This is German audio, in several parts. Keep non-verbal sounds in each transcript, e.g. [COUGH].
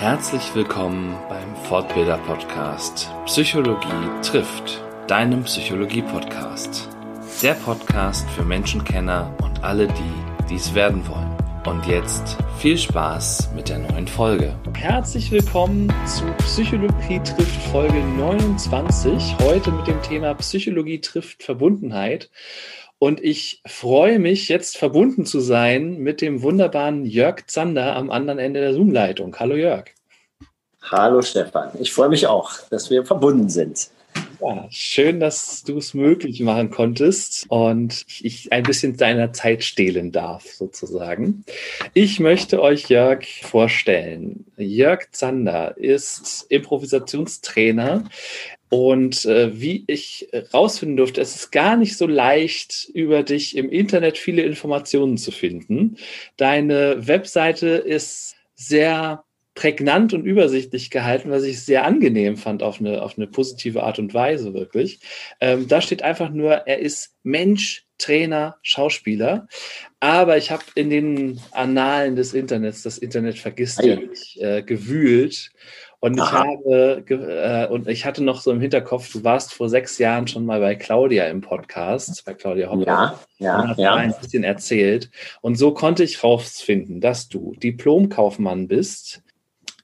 Herzlich willkommen beim Fortbilder Podcast Psychologie trifft, deinem Psychologie Podcast. Der Podcast für Menschenkenner und alle, die dies werden wollen. Und jetzt viel Spaß mit der neuen Folge. Herzlich willkommen zu Psychologie trifft Folge 29. Heute mit dem Thema Psychologie trifft Verbundenheit. Und ich freue mich, jetzt verbunden zu sein mit dem wunderbaren Jörg Zander am anderen Ende der Zoom-Leitung. Hallo Jörg. Hallo Stefan. Ich freue mich auch, dass wir verbunden sind. Ja, schön, dass du es möglich machen konntest und ich ein bisschen deiner Zeit stehlen darf, sozusagen. Ich möchte euch Jörg vorstellen. Jörg Zander ist Improvisationstrainer und äh, wie ich rausfinden durfte, es ist gar nicht so leicht, über dich im Internet viele Informationen zu finden. Deine Webseite ist sehr prägnant und übersichtlich gehalten, was ich sehr angenehm fand auf eine, auf eine positive Art und Weise, wirklich. Ähm, da steht einfach nur, er ist Mensch, Trainer, Schauspieler. Aber ich habe in den Annalen des Internets, das Internet vergisst ja nicht, äh, gewühlt und ich habe äh, und ich hatte noch so im Hinterkopf, du warst vor sechs Jahren schon mal bei Claudia im Podcast, bei Claudia Hoppe. Ja, ja, und hast ja. ein bisschen erzählt. Und so konnte ich rausfinden, dass du Diplomkaufmann bist,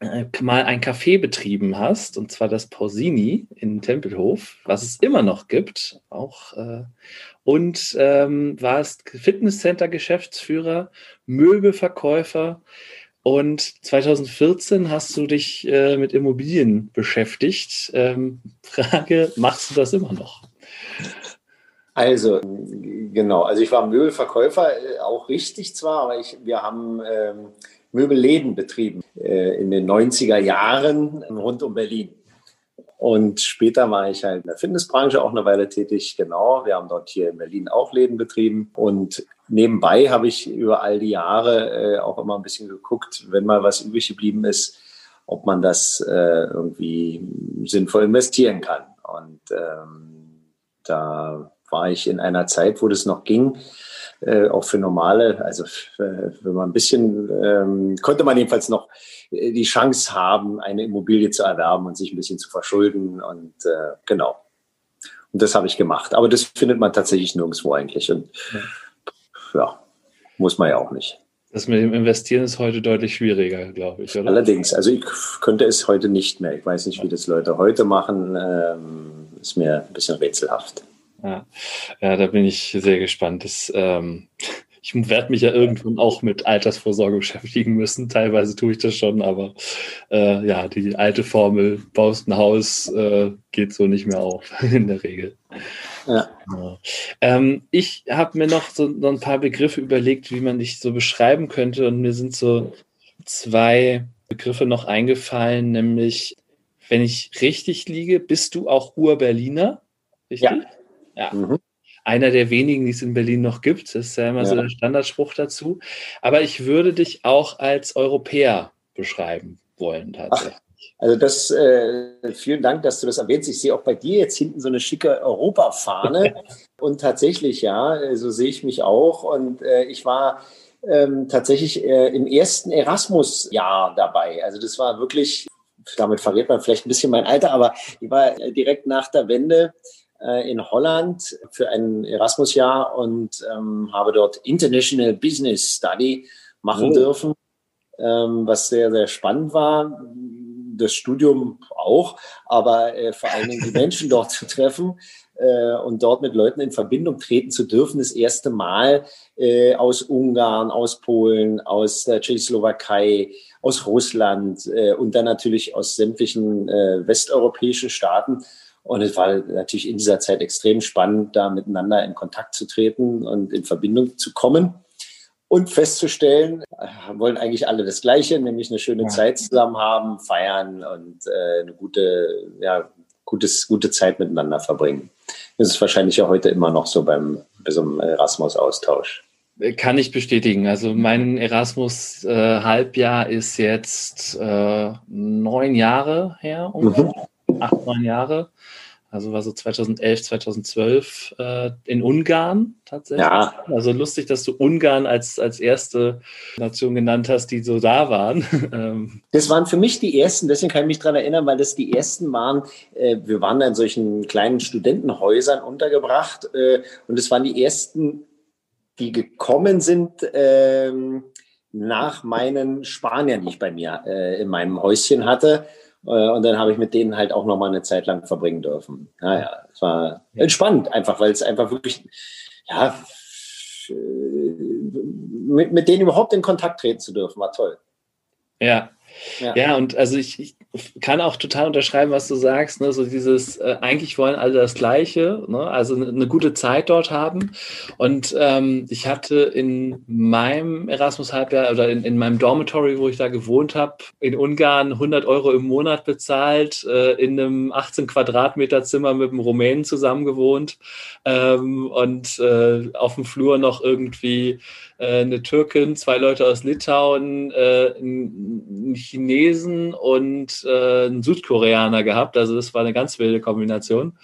äh, mal ein Café betrieben hast, und zwar das Pausini in Tempelhof, was es immer noch gibt, auch äh, und ähm, warst Fitnesscenter-Geschäftsführer, Möbelverkäufer und 2014 hast du dich äh, mit Immobilien beschäftigt. Ähm, Frage, machst du das immer noch? Also, genau. Also ich war Möbelverkäufer, äh, auch richtig zwar, aber ich, wir haben ähm, Möbelläden betrieben äh, in den 90er Jahren rund um Berlin. Und später war ich halt in der Fitnessbranche auch eine Weile tätig. Genau, wir haben dort hier in Berlin auch Läden betrieben. Und nebenbei habe ich über all die Jahre äh, auch immer ein bisschen geguckt, wenn mal was übrig geblieben ist, ob man das äh, irgendwie sinnvoll investieren kann. Und ähm, da war ich in einer Zeit, wo das noch ging, äh, auch für normale, also äh, wenn man ein bisschen, ähm, konnte man jedenfalls noch äh, die Chance haben, eine Immobilie zu erwerben und sich ein bisschen zu verschulden und äh, genau. Und das habe ich gemacht. Aber das findet man tatsächlich nirgendwo eigentlich und ja, muss man ja auch nicht. Das mit dem Investieren ist heute deutlich schwieriger, glaube ich, oder? Allerdings, also ich könnte es heute nicht mehr. Ich weiß nicht, wie das Leute heute machen. Ähm, ist mir ein bisschen rätselhaft. Ja, ja da bin ich sehr gespannt. Das, ähm, [LAUGHS] ich werde mich ja irgendwann auch mit Altersvorsorge beschäftigen müssen. Teilweise tue ich das schon, aber äh, ja, die alte Formel, baust ein Haus, äh, geht so nicht mehr auf [LAUGHS] in der Regel. Ja. Ja. Ähm, ich habe mir noch so, so ein paar Begriffe überlegt, wie man dich so beschreiben könnte. Und mir sind so zwei Begriffe noch eingefallen, nämlich, wenn ich richtig liege, bist du auch Ur-Berliner? Richtig? Ja. Ja. Mhm. Einer der wenigen, die es in Berlin noch gibt. Das ist ja immer ja. so der Standardspruch dazu. Aber ich würde dich auch als Europäer beschreiben wollen, tatsächlich. Ach. Also das, äh, vielen Dank, dass du das erwähnst. Ich sehe auch bei dir jetzt hinten so eine schicke Europafahne. [LAUGHS] und tatsächlich, ja, so sehe ich mich auch. Und äh, ich war ähm, tatsächlich äh, im ersten Erasmus-Jahr dabei. Also das war wirklich, damit verrät man vielleicht ein bisschen mein Alter, aber ich war direkt nach der Wende äh, in Holland für ein Erasmus-Jahr und ähm, habe dort International Business Study machen oh. dürfen, ähm, was sehr, sehr spannend war. Das Studium auch, aber äh, vor allen Dingen die [LAUGHS] Menschen dort zu treffen äh, und dort mit Leuten in Verbindung treten zu dürfen, das erste Mal äh, aus Ungarn, aus Polen, aus der Tschechoslowakei, aus Russland äh, und dann natürlich aus sämtlichen äh, westeuropäischen Staaten und es war natürlich in dieser Zeit extrem spannend, da miteinander in Kontakt zu treten und in Verbindung zu kommen und festzustellen, äh, wollen eigentlich alle das Gleiche, nämlich eine schöne ja. Zeit zusammen haben, feiern und äh, eine gute, ja, gutes, gute Zeit miteinander verbringen. Das ist wahrscheinlich ja heute immer noch so beim, bei so einem Erasmus-Austausch. Kann ich bestätigen. Also mein Erasmus-Halbjahr äh, ist jetzt äh, neun Jahre her. Mhm. Acht, neun Jahre. also war so 2011, 2012 äh, in Ungarn tatsächlich. Ja. Also lustig, dass du Ungarn als, als erste Nation genannt hast, die so da waren. [LAUGHS] Ähm, das waren für mich die ersten, deswegen kann ich mich daran erinnern, weil das die ersten waren, äh, wir waren in solchen kleinen Studentenhäusern untergebracht äh, und es waren die ersten, die gekommen sind, ähm, nach meinen Spaniern, die ich bei mir äh, in meinem Häuschen hatte. Äh, und dann habe ich mit denen halt auch noch mal eine Zeit lang verbringen dürfen. Naja, es war entspannt einfach, weil es einfach wirklich, ja, äh, mit, mit denen überhaupt in Kontakt treten zu dürfen, war toll. Ja, ja. ja, und also ich, ich, kann auch total unterschreiben, was du sagst. Ne? So dieses, äh, eigentlich wollen alle das Gleiche, ne? also eine, eine gute Zeit dort haben. Und ähm, ich hatte in meinem Erasmus-Halbjahr oder in, in meinem Dormitory, wo ich da gewohnt habe, in Ungarn 100 Euro im Monat bezahlt, äh, in einem 18 Quadratmeter Zimmer mit einem Rumänen zusammen gewohnt ähm, und äh, auf dem Flur noch irgendwie äh, eine Türkin, zwei Leute aus Litauen, äh, einen Chinesen und äh, einen Südkoreaner gehabt. Also das war eine ganz wilde Kombination.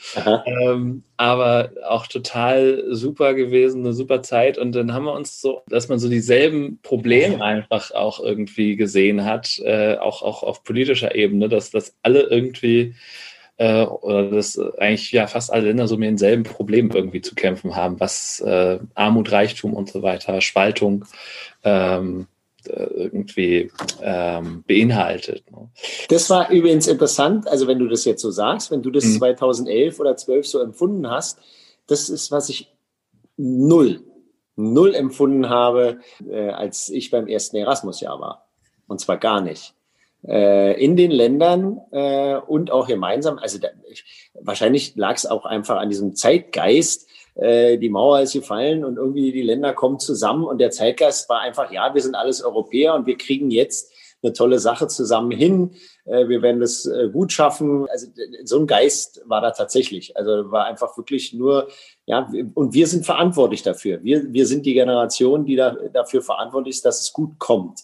Ähm, aber auch total super gewesen, eine super Zeit. Und dann haben wir uns so, dass man so dieselben Probleme einfach auch irgendwie gesehen hat, äh, auch, auch auf politischer Ebene, dass, dass alle irgendwie äh, oder dass eigentlich ja fast alle Länder so mit denselben Problemen irgendwie zu kämpfen haben, was äh, Armut, Reichtum und so weiter, Spaltung ähm, äh, irgendwie ähm, beinhaltet. Ne? Das war übrigens interessant, also wenn du das jetzt so sagst, wenn du das mhm. 2011 oder 12 so empfunden hast, das ist, was ich null, null empfunden habe, äh, als ich beim ersten Erasmus-Jahr war. Und zwar gar nicht äh, in den Ländern äh, und auch gemeinsam. Also da, ich, wahrscheinlich lag es auch einfach an diesem Zeitgeist. Äh, die Mauer ist gefallen und irgendwie die Länder kommen zusammen und der Zeitgeist war einfach, ja, wir sind alles Europäer und wir kriegen jetzt eine tolle Sache zusammen hin. Äh, wir werden das äh, gut schaffen. Also so ein Geist war da tatsächlich. Also war einfach wirklich nur, ja, und wir sind verantwortlich dafür. Wir, wir sind die Generation, die da, dafür verantwortlich ist, dass es gut kommt.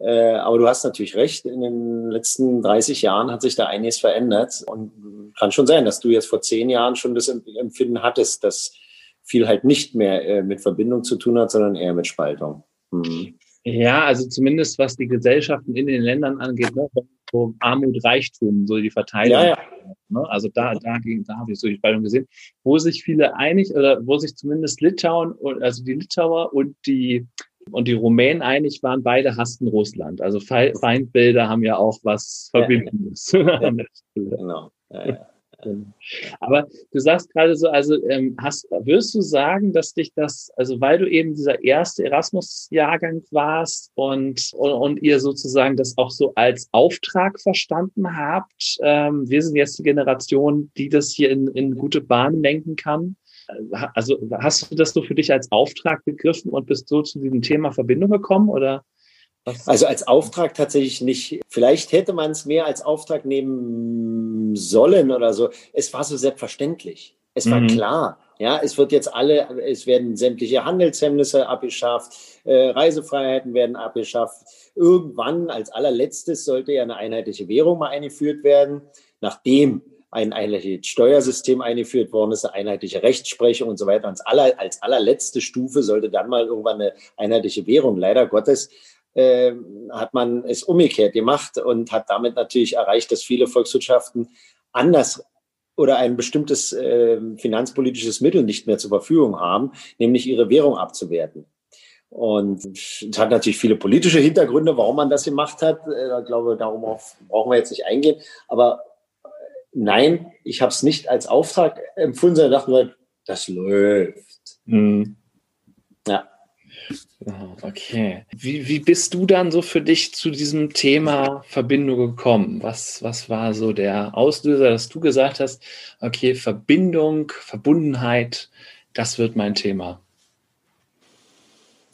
Äh, aber du hast natürlich recht, in den letzten 30 Jahren hat sich da einiges verändert. Und kann schon sein, dass du jetzt vor zehn Jahren schon das Empfinden hattest, dass viel halt nicht mehr äh, mit Verbindung zu tun hat, sondern eher mit Spaltung. Mhm. Ja, also zumindest was die Gesellschaften in den Ländern angeht, ne, so Armut, Reichtum, so die Verteilung. Ja, ja. Ne, also da, da, da habe ich so die Spaltung gesehen, wo sich viele einig oder wo sich zumindest Litauen, also die Litauer und die und die Rumänen einig waren, beide hassten Russland. Also Feindbilder haben ja auch was Verbindendes. [LAUGHS] Ja, ja. genau. Ja, aber du sagst gerade so, also ähm, hast, würdest du sagen, dass dich das, also weil du eben dieser erste Erasmus-Jahrgang warst und, und, und, ihr sozusagen das auch so als Auftrag verstanden habt, ähm, wir sind jetzt die Generation, die das hier in, in gute Bahnen lenken kann, also hast du das so für dich als Auftrag begriffen und bist so zu diesem Thema Verbindung gekommen oder? Also als Auftrag tatsächlich nicht. Vielleicht hätte man es mehr als Auftrag nehmen sollen oder so. Es war so selbstverständlich. Es war mhm. klar. Ja, es wird jetzt alle, es werden sämtliche Handelshemmnisse abgeschafft, äh, Reisefreiheiten werden abgeschafft. Irgendwann als allerletztes sollte ja eine einheitliche Währung mal eingeführt werden, nachdem ein einheitliches Steuersystem eingeführt worden ist, eine einheitliche Rechtsprechung und so weiter. Als, aller, als allerletzte Stufe sollte dann mal irgendwann eine einheitliche Währung. Leider Gottes äh, hat man es umgekehrt gemacht und hat damit natürlich erreicht, dass viele Volkswirtschaften anders oder ein bestimmtes äh, finanzpolitisches Mittel nicht mehr zur Verfügung haben, nämlich ihre Währung abzuwerten. Und es hat natürlich viele politische Hintergründe, warum man das gemacht hat. Äh, ich glaube, darum brauchen wir jetzt nicht eingehen. Aber nein, ich habe es nicht als Auftrag empfunden, sondern dachte nur, das läuft. Mhm. Ja. Okay. Wie, wie bist du dann so für dich zu diesem Thema Verbindung gekommen? Was, was war so der Auslöser, dass du gesagt hast, okay, Verbindung, Verbundenheit, das wird mein Thema?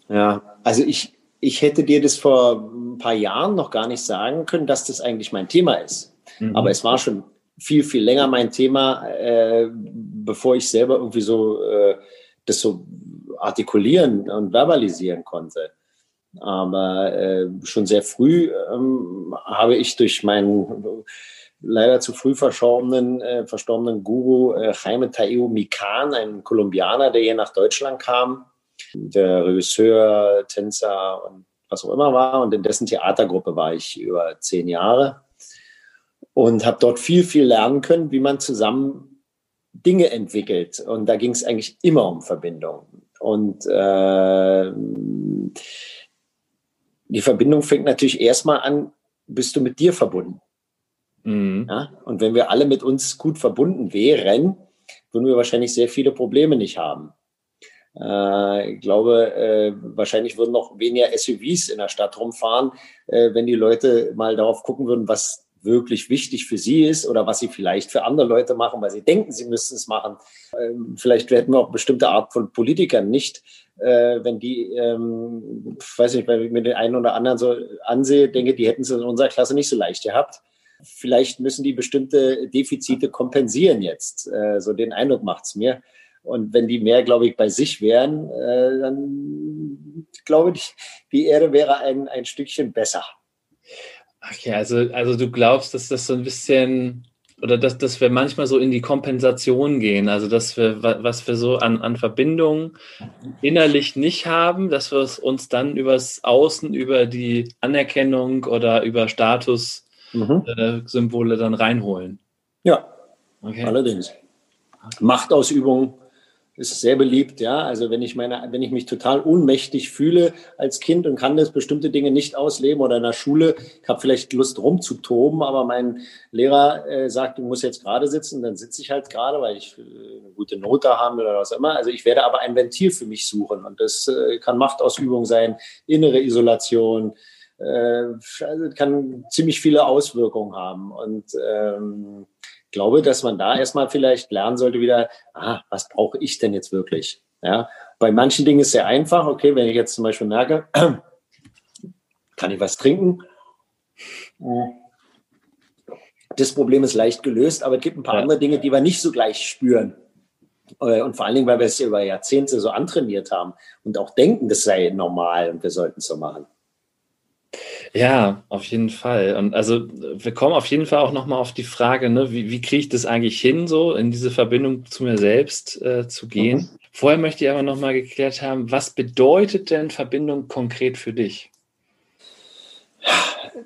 Ja, also ich, ich hätte dir das vor ein paar Jahren noch gar nicht sagen können, dass das eigentlich mein Thema ist. Mhm. Aber es war schon viel, viel länger mein Thema, äh, bevor ich selber irgendwie so äh, das so artikulieren und verbalisieren konnte. Aber äh, schon sehr früh ähm, habe ich durch mein leider zu früh verstorbenen, äh, verstorbenen Guru äh, Jaime Taeo Mikan, ein Kolumbianer, der hier nach Deutschland kam, der Regisseur, Tänzer und was auch immer war. Und in dessen Theatergruppe war ich über zehn Jahre und habe dort viel, viel lernen können, wie man zusammen Dinge entwickelt. Und da ging es eigentlich immer um Verbindung. Und äh, die Verbindung fängt natürlich erstmal an, bist du mit dir verbunden. Mhm. Ja? Und wenn wir alle mit uns gut verbunden wären, würden wir wahrscheinlich sehr viele Probleme nicht haben. Äh, ich glaube, äh, wahrscheinlich würden noch weniger SUVs in der Stadt rumfahren, äh, wenn die Leute mal darauf gucken würden, was wirklich wichtig für sie ist oder was sie vielleicht für andere Leute machen, weil sie denken, sie müssten es machen. Ähm, vielleicht hätten wir auch bestimmte Art von Politikern nicht, äh, wenn die, ähm, weiß nicht, wenn ich mir den einen oder anderen so ansehe, denke, die hätten es in unserer Klasse nicht so leicht gehabt. Vielleicht müssen die bestimmte Defizite kompensieren jetzt. Äh, so den Eindruck macht es mir. Und wenn die mehr, glaube ich, bei sich wären, äh, dann glaube ich, die Erde wäre ein, ein Stückchen besser. Okay, also, also du glaubst, dass das so ein bisschen oder dass, dass wir manchmal so in die Kompensation gehen, also dass wir, was wir so an, an Verbindungen innerlich nicht haben, dass wir es uns dann übers Außen, über die Anerkennung oder über Statussymbole mhm. äh, dann reinholen. Ja, okay. allerdings. Machtausübung ist sehr beliebt, ja. Also wenn ich meine, wenn ich mich total ohnmächtig fühle als Kind und kann das bestimmte Dinge nicht ausleben oder in der Schule, ich habe vielleicht Lust rumzutoben, aber mein Lehrer äh, sagt, du musst jetzt gerade sitzen, dann sitze ich halt gerade, weil ich äh, eine gute Note haben oder was immer. Also ich werde aber ein Ventil für mich suchen und das äh, kann Machtausübung sein, innere Isolation, äh, also kann ziemlich viele Auswirkungen haben und ähm, glaube, dass man da erstmal vielleicht lernen sollte wieder, ah, was brauche ich denn jetzt wirklich? Ja, bei manchen Dingen ist es sehr einfach. Okay, wenn ich jetzt zum Beispiel merke, [CLEARS THROAT] kann ich was trinken? Das Problem ist leicht gelöst, aber es gibt ein paar ja. andere Dinge, die wir nicht so gleich spüren. Äh, und vor allen Dingen, weil wir es über Jahrzehnte so antrainiert haben und auch denken, das sei normal und wir sollten es so machen. Ja, auf jeden Fall. Und also wir kommen auf jeden Fall auch nochmal auf die Frage, ne, wie, wie kriege ich das eigentlich hin, so in diese Verbindung zu mir selbst äh, zu gehen. Mhm. Vorher möchte ich aber nochmal geklärt haben, was bedeutet denn Verbindung konkret für dich?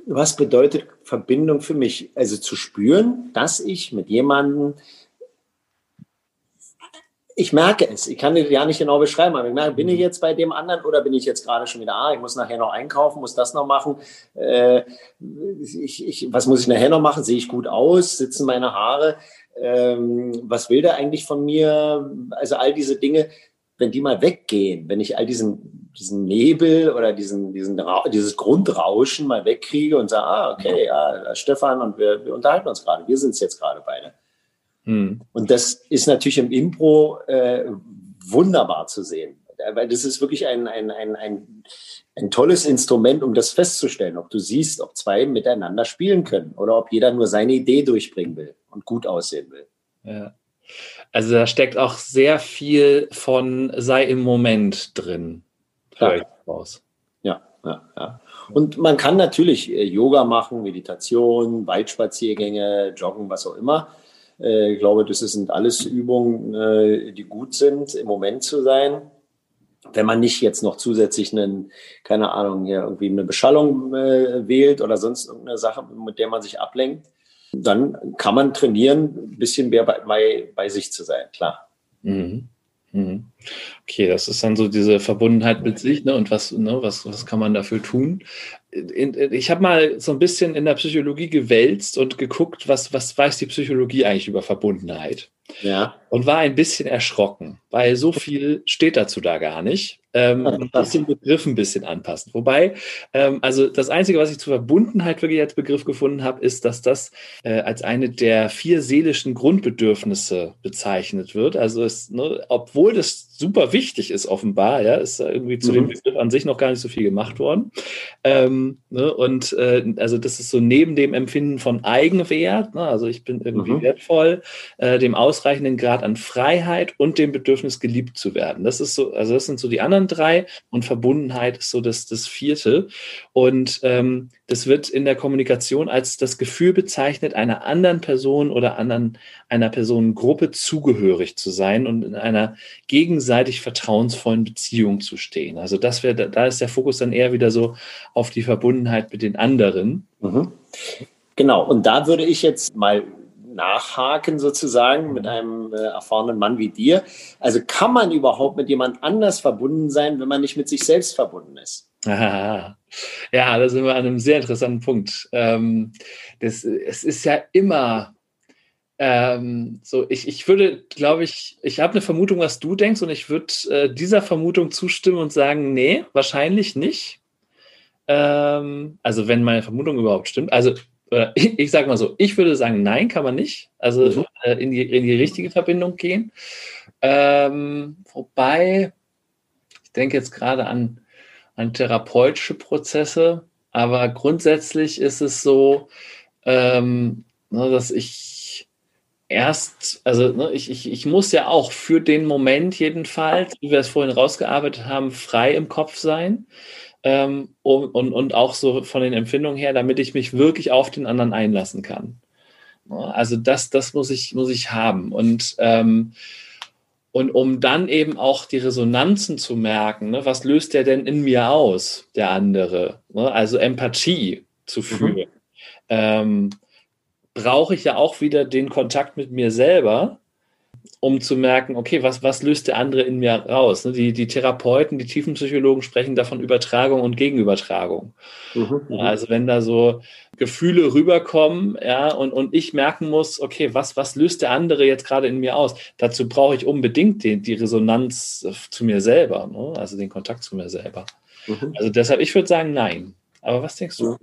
Was bedeutet Verbindung für mich? Also zu spüren, dass ich mit jemandem ich merke es. Ich kann dir ja nicht genau beschreiben, aber ich merke, bin ich mhm. jetzt bei dem anderen oder bin ich jetzt gerade schon wieder, ah, ich muss nachher noch einkaufen, muss das noch machen. Äh, ich, ich, was muss ich nachher noch machen? Sehe ich gut aus? Sitzen meine Haare? Ähm, was will der eigentlich von mir? Also all diese Dinge, wenn die mal weggehen, wenn ich all diesen, diesen Nebel oder diesen, diesen, dieses Grundrauschen mal wegkriege und sage, ah, okay, ja, Stefan und wir, wir unterhalten uns gerade, wir sind es jetzt gerade beide Mhm. Und das ist natürlich im Impro äh, wunderbar zu sehen, weil das ist wirklich ein, ein, ein, ein, ein tolles Instrument, um das festzustellen, ob du siehst, ob zwei miteinander spielen können oder ob jeder nur seine Idee durchbringen will und gut aussehen will. Ja. Also da steckt auch sehr viel von sei im Moment drin. Ja. Raus. ja, ja, ja. Und man kann natürlich äh, Yoga machen, Meditation, Waldspaziergänge, Joggen, was auch immer. Äh, ich glaube, das sind alles Übungen, äh, die gut sind, im Moment zu sein. Wenn man nicht jetzt noch zusätzlich einen, keine Ahnung, ja, irgendwie eine Beschallung äh, wählt oder sonst irgendeine Sache, mit der man sich ablenkt, dann kann man trainieren, ein bisschen mehr bei, bei, bei sich zu sein, klar. Mhm. Mhm. Okay, das ist dann so diese Verbundenheit mit sich, ne? Und was, ne, was, was kann man dafür tun? Ich habe mal so ein bisschen in der Psychologie gewälzt und geguckt, was, was weiß die Psychologie eigentlich über Verbundenheit. Ja. Und war ein bisschen erschrocken, weil so viel steht dazu da gar nicht. Ähm, [LAUGHS] ein bisschen Begriff ein bisschen anpassen. Wobei, ähm, also das Einzige, was ich zur Verbundenheit wirklich als Begriff gefunden habe, ist, dass das äh, als eine der vier seelischen Grundbedürfnisse bezeichnet wird. Also es, ne, obwohl das super wichtig ist, offenbar, ja, ist irgendwie zu mhm. dem Begriff an sich noch gar nicht so viel gemacht worden. Ähm, ne, und äh, also das ist so neben dem Empfinden von Eigenwert, ne, also ich bin irgendwie mhm. wertvoll, äh, dem ausreichenden Grad an Freiheit und dem Bedürfnis geliebt zu werden. Das ist so, also das sind so die anderen drei und Verbundenheit ist so das, das vierte. Und ähm, das wird in der Kommunikation als das Gefühl bezeichnet, einer anderen Person oder anderen, einer Personengruppe zugehörig zu sein und in einer gegenseitig vertrauensvollen Beziehung zu stehen. Also das wäre, da ist der Fokus dann eher wieder so auf die Verbundenheit mit den anderen. Mhm. Genau, und da würde ich jetzt mal nachhaken sozusagen mit einem äh, erfahrenen Mann wie dir. Also kann man überhaupt mit jemand anders verbunden sein, wenn man nicht mit sich selbst verbunden ist? Aha. Ja, da sind wir an einem sehr interessanten Punkt. Ähm, das, es ist ja immer ähm, so, ich, ich würde, glaube ich, ich habe eine Vermutung, was du denkst, und ich würde äh, dieser Vermutung zustimmen und sagen, nee, wahrscheinlich nicht. Ähm, also, wenn meine Vermutung überhaupt stimmt. Also, äh, [LAUGHS] ich, ich sage mal so, ich würde sagen, nein, kann man nicht. Also mhm. äh, in, die, in die richtige Verbindung gehen. Ähm, wobei, ich denke jetzt gerade an an therapeutische Prozesse, aber grundsätzlich ist es so, ähm, ne, dass ich erst, also ne, ich, ich, ich muss ja auch für den Moment jedenfalls, wie wir es vorhin rausgearbeitet haben, frei im Kopf sein. Ähm, und, und, und auch so von den Empfindungen her, damit ich mich wirklich auf den anderen einlassen kann. Ne, also das, das muss ich, muss ich haben. Und ähm, und um dann eben auch die Resonanzen zu merken, ne, was löst der denn in mir aus, der andere? Ne, also Empathie zu mhm. fühlen. Mhm. Ähm, brauche ich ja auch wieder den Kontakt mit mir selber, um zu merken, okay, was, was löst der andere in mir raus? Ne, die, die Therapeuten, die Tiefenpsychologen sprechen davon Übertragung und Gegenübertragung. Mhm, mhm, also wenn da so Gefühle rüberkommen, ja, und, und ich merken muss, okay, was, was löst der andere jetzt gerade in mir aus? Dazu brauche ich unbedingt die, die Resonanz zu mir selber, ne? also den Kontakt zu mir selber. Mhm. Also deshalb, ich würde sagen, nein. Aber was denkst du?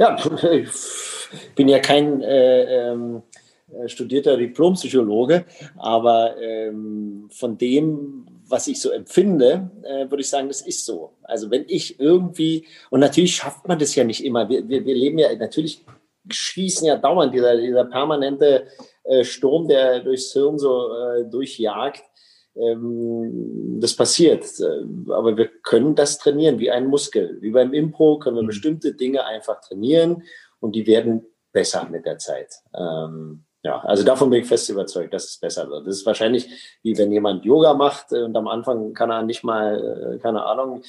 Ja, [LAUGHS] ich bin ja kein äh, ähm äh, studierter Diplompsychologe, aber ähm, von dem, was ich so empfinde, äh, würde ich sagen, das ist so. Also wenn ich irgendwie, und natürlich schafft man das ja nicht immer, wir, wir, wir leben ja, natürlich schießen ja dauernd dieser, dieser permanente äh, Sturm, der durchs Hirn so äh, durchjagt. Ähm, das passiert, äh, aber wir können das trainieren wie ein Muskel. Wie beim Impro können wir mhm. bestimmte Dinge einfach trainieren und die werden besser mit der Zeit. Ähm, ja, also davon bin ich fest überzeugt, dass es besser wird. Das ist wahrscheinlich wie wenn jemand Yoga macht äh, und am Anfang kann er nicht mal, äh, keine Ahnung,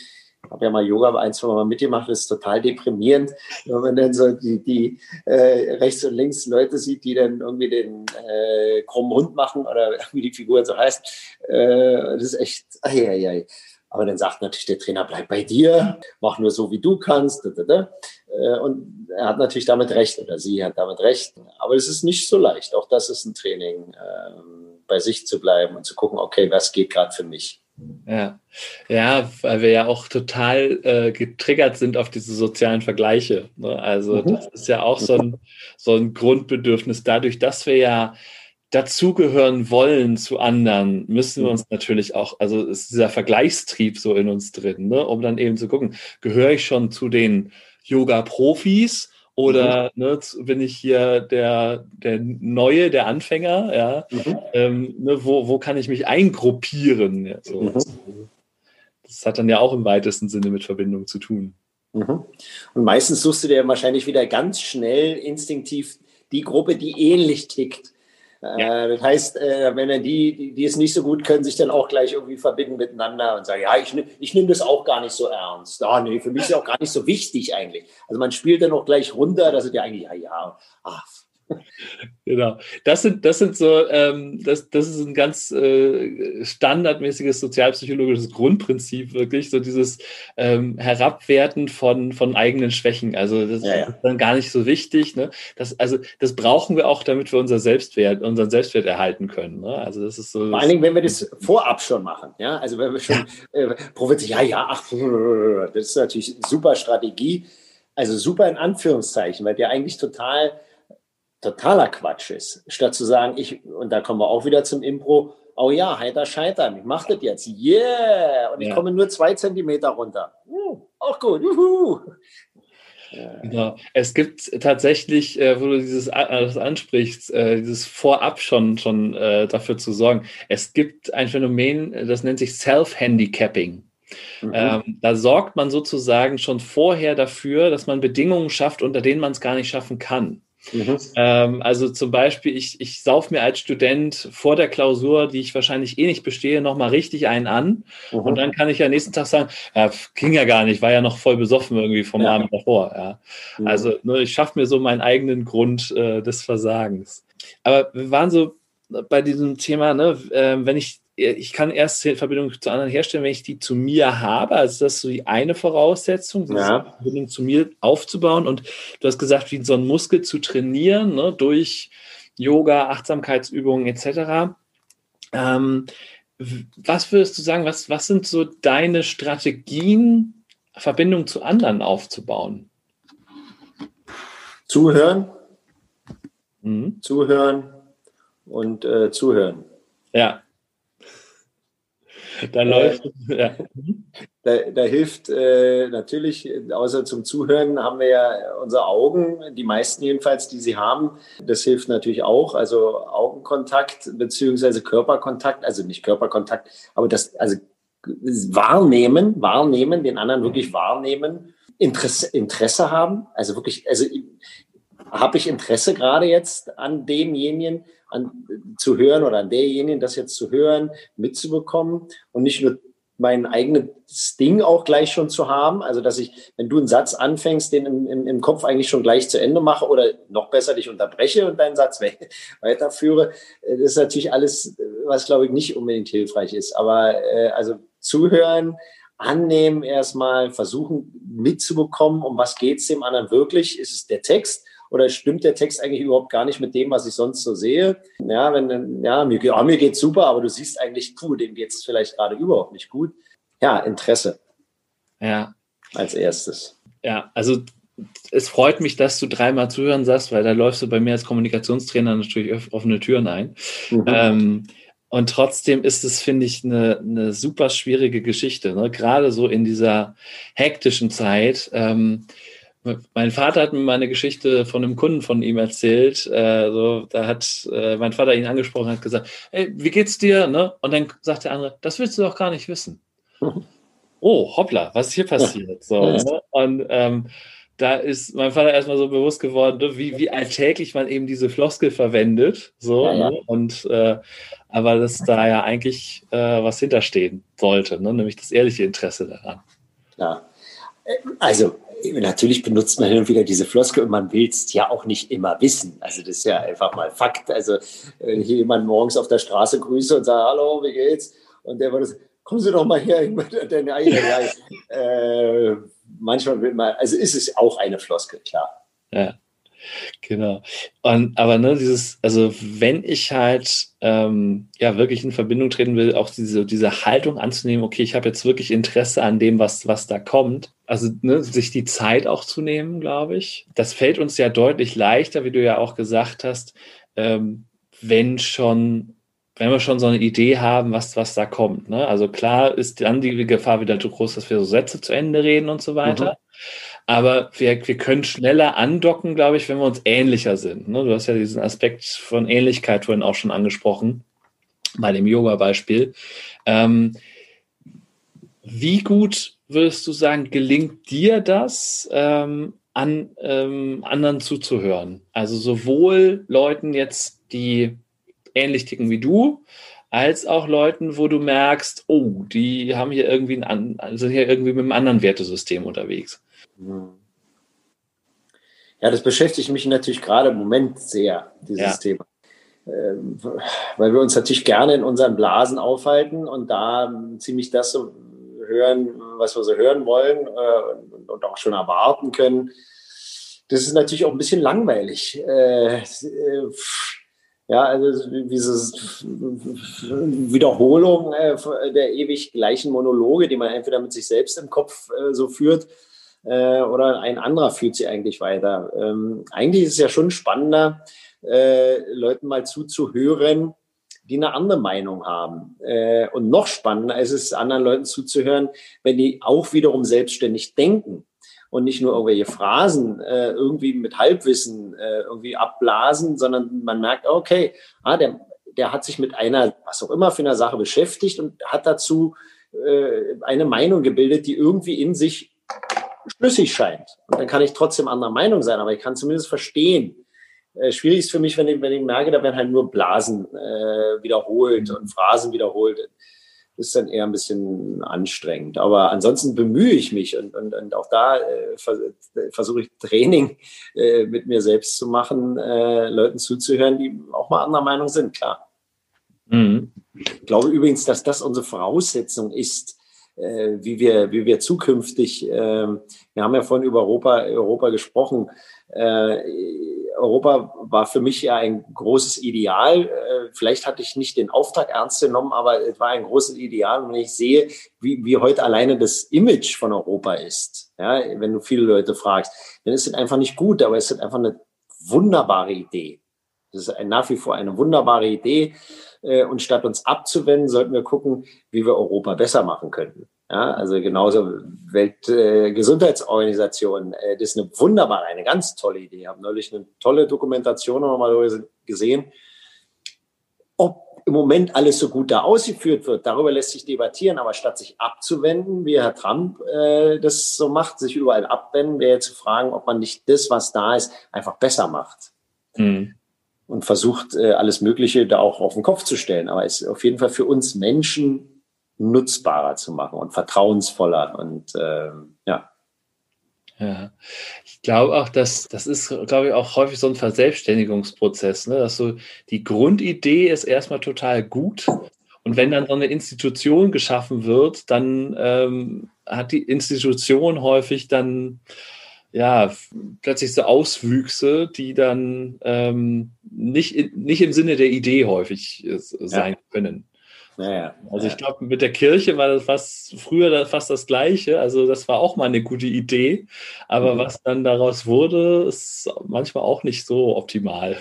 habe ja mal Yoga ein, zwei Mal mitgemacht, das ist total deprimierend, wenn man dann so die, die äh, rechts und links Leute sieht, die dann irgendwie den äh, krummen Hund machen oder [LAUGHS] wie die Figur so heißt. Äh, das ist echt, ai, ai, ai. Aber dann sagt natürlich der Trainer, bleib bei dir, mach nur so, wie du kannst. Äh, und er hat natürlich damit recht oder sie hat damit recht. Aber es ist nicht so leicht. Auch das ist ein Training, ähm, bei sich zu bleiben und zu gucken, okay, was geht gerade für mich. Ja. ja, weil wir ja auch total äh, getriggert sind auf diese sozialen Vergleiche. Ne? Also mhm. das ist ja auch so ein, so ein Grundbedürfnis. Dadurch, dass wir ja dazugehören wollen zu anderen, müssen wir mhm. uns natürlich auch, also ist dieser Vergleichstrieb so in uns drin, ne? um dann eben zu gucken, gehöre ich schon zu den Yoga-Profis oder mhm. ne, bin ich hier der, der Neue, der Anfänger, ja, mhm. ähm, ne, wo, wo kann ich mich eingruppieren? Ja, so. mhm. Das hat dann ja auch im weitesten Sinne mit Verbindung zu tun. Mhm. Und meistens suchst du dir wahrscheinlich wieder ganz schnell instinktiv die Gruppe, die ähnlich tickt. Ja. Äh, das heißt, äh, wenn er die, die, die es nicht so gut können, sich dann auch gleich irgendwie verbinden miteinander und sagen, ja, ich, ich nehme das auch gar nicht so ernst. Ah, nee, für mich ist ja auch gar nicht so wichtig eigentlich. Also man spielt dann auch gleich runter, dass es ja eigentlich, ja, ja, ach, [LAUGHS] Genau. Das sind, das sind so, ähm, das, das ist ein ganz äh, standardmäßiges sozialpsychologisches Grundprinzip, wirklich, so dieses ähm, Herabwerten von, von eigenen Schwächen. Also das ja, ja. ist dann gar nicht so wichtig. Ne? Das, also das brauchen wir auch, damit wir unser Selbstwert, unseren Selbstwert erhalten können. Ne? Also das ist so. Vor allen Dingen, wenn wir das vorab schon machen, ja. Also wenn wir schon ja. äh, ja, ja, ach, das ist natürlich eine super Strategie. Also super in Anführungszeichen, weil der eigentlich total totaler Quatsch ist. Statt zu sagen, ich, und da kommen wir auch wieder zum Impro, oh ja, heiter scheitern, ich mach das jetzt, yeah, und ich ja. komme nur zwei Zentimeter runter. Uh, auch gut, juhu. Genau. Es gibt tatsächlich, äh, wo du dieses äh, das ansprichst, äh, dieses Vorab schon, schon äh, dafür zu sorgen. Es gibt ein Phänomen, das nennt sich Self-Handicapping. Mhm. Ähm, da sorgt man sozusagen schon vorher dafür, dass man Bedingungen schafft, unter denen man es gar nicht schaffen kann. Mhm. Ähm, also zum Beispiel, ich, ich sauf mir als Student vor der Klausur, die ich wahrscheinlich eh nicht bestehe, nochmal richtig einen an. Mhm. Und dann kann ich ja nächsten Tag sagen, ja, ging ja gar nicht, war ja noch voll besoffen irgendwie vom ja. Abend davor. Ja. Mhm. Also ne, ich schaffe mir so meinen eigenen Grund äh, des Versagens. Aber wir waren so bei diesem Thema, ne, äh, wenn ich ich kann erst Verbindung zu anderen herstellen, wenn ich die zu mir habe. Also das ist so die eine Voraussetzung, diese ja. Verbindung zu mir aufzubauen. Und du hast gesagt, wie so ein Muskel zu trainieren, ne, durch Yoga, Achtsamkeitsübungen etc. Ähm, was würdest du sagen, was, was sind so deine Strategien, Verbindung zu anderen aufzubauen? Zuhören, mhm. zuhören und äh, zuhören. Ja, [LAUGHS] da läuft ja. Da, da, hilft äh, natürlich, außer zum Zuhören, haben wir ja unsere Augen, die meisten jedenfalls, die sie haben. Das hilft natürlich auch. Also Augenkontakt beziehungsweise Körperkontakt, also nicht Körperkontakt, aber das, also wahrnehmen, wahrnehmen, den anderen wirklich wahrnehmen, Interesse, Interesse haben, also wirklich, also habe ich Interesse gerade jetzt an demjenigen, an, zu hören oder an derjenigen, das jetzt zu hören, mitzubekommen und nicht nur mein eigenes Ding auch gleich schon zu haben. Also, dass ich, wenn du einen Satz anfängst, den im, im, im Kopf eigentlich schon gleich zu Ende mache oder noch besser dich unterbreche und deinen Satz [LAUGHS] weiterführe, äh, das ist natürlich alles, was glaube ich nicht unbedingt hilfreich ist. Aber äh, also zuhören, annehmen erstmal, versuchen mitzubekommen, um was geht es dem anderen wirklich? Ist es der Text? Oder stimmt der Text eigentlich überhaupt gar nicht mit dem, was ich sonst so sehe? Ja, wenn, ja, mir, ja, mir geht's super, aber du siehst eigentlich, puh, dem geht's vielleicht gerade überhaupt nicht gut. Ja, Interesse. Ja. Als erstes. Ja, also es freut mich, dass du dreimal zuhören sagst, weil da läufst du bei mir als Kommunikationstrainer natürlich offene Türen ein. Mhm. Ähm, und trotzdem ist es, finde ich, eine, eine super schwierige Geschichte. Ne? Gerade so in dieser hektischen Zeit. Ähm, mein Vater hat mir mal eine Geschichte von einem Kunden von ihm erzählt. Äh, so, da hat äh, mein Vater ihn angesprochen, hat gesagt, hey, wie geht's dir? Ne? Und dann sagt der andere, das willst du doch gar nicht wissen. [LAUGHS] oh, hoppla, was ist hier passiert? So, ne? Und ähm, da ist mein Vater erstmal so bewusst geworden, ne, wie, wie alltäglich man eben diese Floskel verwendet. So, ja, ja. Ne? Und äh, aber dass da ja eigentlich äh, was hinterstehen sollte, ne? nämlich das ehrliche Interesse daran. Ja. Also natürlich benutzt man hin und wieder diese Floskel und man will es ja auch nicht immer wissen. Also das ist ja einfach mal Fakt. Also wenn ich jemanden morgens auf der Straße grüße und sage, hallo, wie geht's? Und der würde sagen, kommen Sie doch mal her. [LAUGHS] äh, manchmal will man, also ist es auch eine Floskel, klar. Ja. Genau. Und, aber ne, dieses, also wenn ich halt ähm, ja wirklich in Verbindung treten will, auch diese, diese Haltung anzunehmen, okay, ich habe jetzt wirklich Interesse an dem, was, was da kommt. Also ne, sich die Zeit auch zu nehmen, glaube ich. Das fällt uns ja deutlich leichter, wie du ja auch gesagt hast, ähm, wenn schon wenn wir schon so eine Idee haben, was, was da kommt. Ne? Also klar ist dann die Gefahr wieder zu groß, dass wir so Sätze zu Ende reden und so weiter. Mhm. Aber wir, wir können schneller andocken, glaube ich, wenn wir uns ähnlicher sind. Ne? Du hast ja diesen Aspekt von Ähnlichkeit vorhin auch schon angesprochen, bei dem Yoga-Beispiel. Ähm, wie gut würdest du sagen, gelingt dir das, ähm, an ähm, anderen zuzuhören? Also sowohl Leuten jetzt, die ähnlich ticken wie du, als auch Leuten, wo du merkst, oh, die haben hier irgendwie ein, sind hier irgendwie mit einem anderen Wertesystem unterwegs. Ja, das beschäftigt mich natürlich gerade im Moment sehr, dieses ja. Thema. Ähm, weil wir uns natürlich gerne in unseren Blasen aufhalten und da ziemlich das so hören, was wir so hören wollen äh, und auch schon erwarten können. Das ist natürlich auch ein bisschen langweilig. Äh, ja, also diese Wiederholung der ewig gleichen Monologe, die man entweder mit sich selbst im Kopf äh, so führt äh, oder ein anderer führt sie eigentlich weiter. Ähm, eigentlich ist es ja schon spannender, äh, Leuten mal zuzuhören, die eine andere Meinung haben. Äh, und noch spannender ist es, anderen Leuten zuzuhören, wenn die auch wiederum selbstständig denken und nicht nur irgendwelche Phrasen äh, irgendwie mit Halbwissen äh, irgendwie abblasen, sondern man merkt, okay, ah, der, der hat sich mit einer, was auch immer für eine Sache beschäftigt und hat dazu äh, eine Meinung gebildet, die irgendwie in sich schlüssig scheint. Und dann kann ich trotzdem anderer Meinung sein, aber ich kann zumindest verstehen. Äh, schwierig ist für mich, wenn ich, wenn ich merke, da werden halt nur Blasen äh, wiederholt und Phrasen wiederholt. Ist dann eher ein bisschen anstrengend. Aber ansonsten bemühe ich mich und, und, und auch da äh, versuche ich Training äh, mit mir selbst zu machen, äh, Leuten zuzuhören, die auch mal anderer Meinung sind, klar. Mhm. Ich glaube übrigens, dass das unsere Voraussetzung ist, äh, wie, wir, wie wir zukünftig, äh, wir haben ja vorhin über Europa, Europa gesprochen, äh, Europa war für mich ja ein großes Ideal. Äh, vielleicht hatte ich nicht den Auftrag ernst genommen, aber es war ein großes Ideal. Und wenn ich sehe, wie, wie heute alleine das Image von Europa ist, ja, wenn du viele Leute fragst, dann ist es einfach nicht gut, aber es ist einfach eine wunderbare Idee. Das ist nach wie vor eine wunderbare Idee. Äh, und statt uns abzuwenden, sollten wir gucken, wie wir Europa besser machen könnten. Ja, also genauso Weltgesundheitsorganisation, äh, das ist eine wunderbare, eine ganz tolle Idee. Ich habe neulich eine tolle Dokumentation nochmal gesehen. Ob im Moment alles so gut da ausgeführt wird, darüber lässt sich debattieren, aber statt sich abzuwenden, wie Herr Trump äh, das so macht, sich überall abwenden, wäre zu fragen, ob man nicht das, was da ist, einfach besser macht. Mhm und versucht, äh, alles Mögliche da auch auf den Kopf zu stellen. Aber es ist auf jeden Fall für uns Menschen nutzbarer zu machen und vertrauensvoller und äh, ja. Ja, ich glaube auch, dass das ist, glaube ich, auch häufig so ein Verselbstständigungsprozess, ne? dass so die Grundidee ist erstmal total gut und wenn dann so eine Institution geschaffen wird, dann ähm, hat die Institution häufig dann ja, plötzlich so Auswüchse, die dann ähm, nicht, nicht im Sinne der Idee häufig äh, sein ja. können. Naja, also ich glaube, mit der Kirche war das fast früher fast das Gleiche. Also das war auch mal eine gute Idee. Aber mhm. was dann daraus wurde, ist manchmal auch nicht so optimal.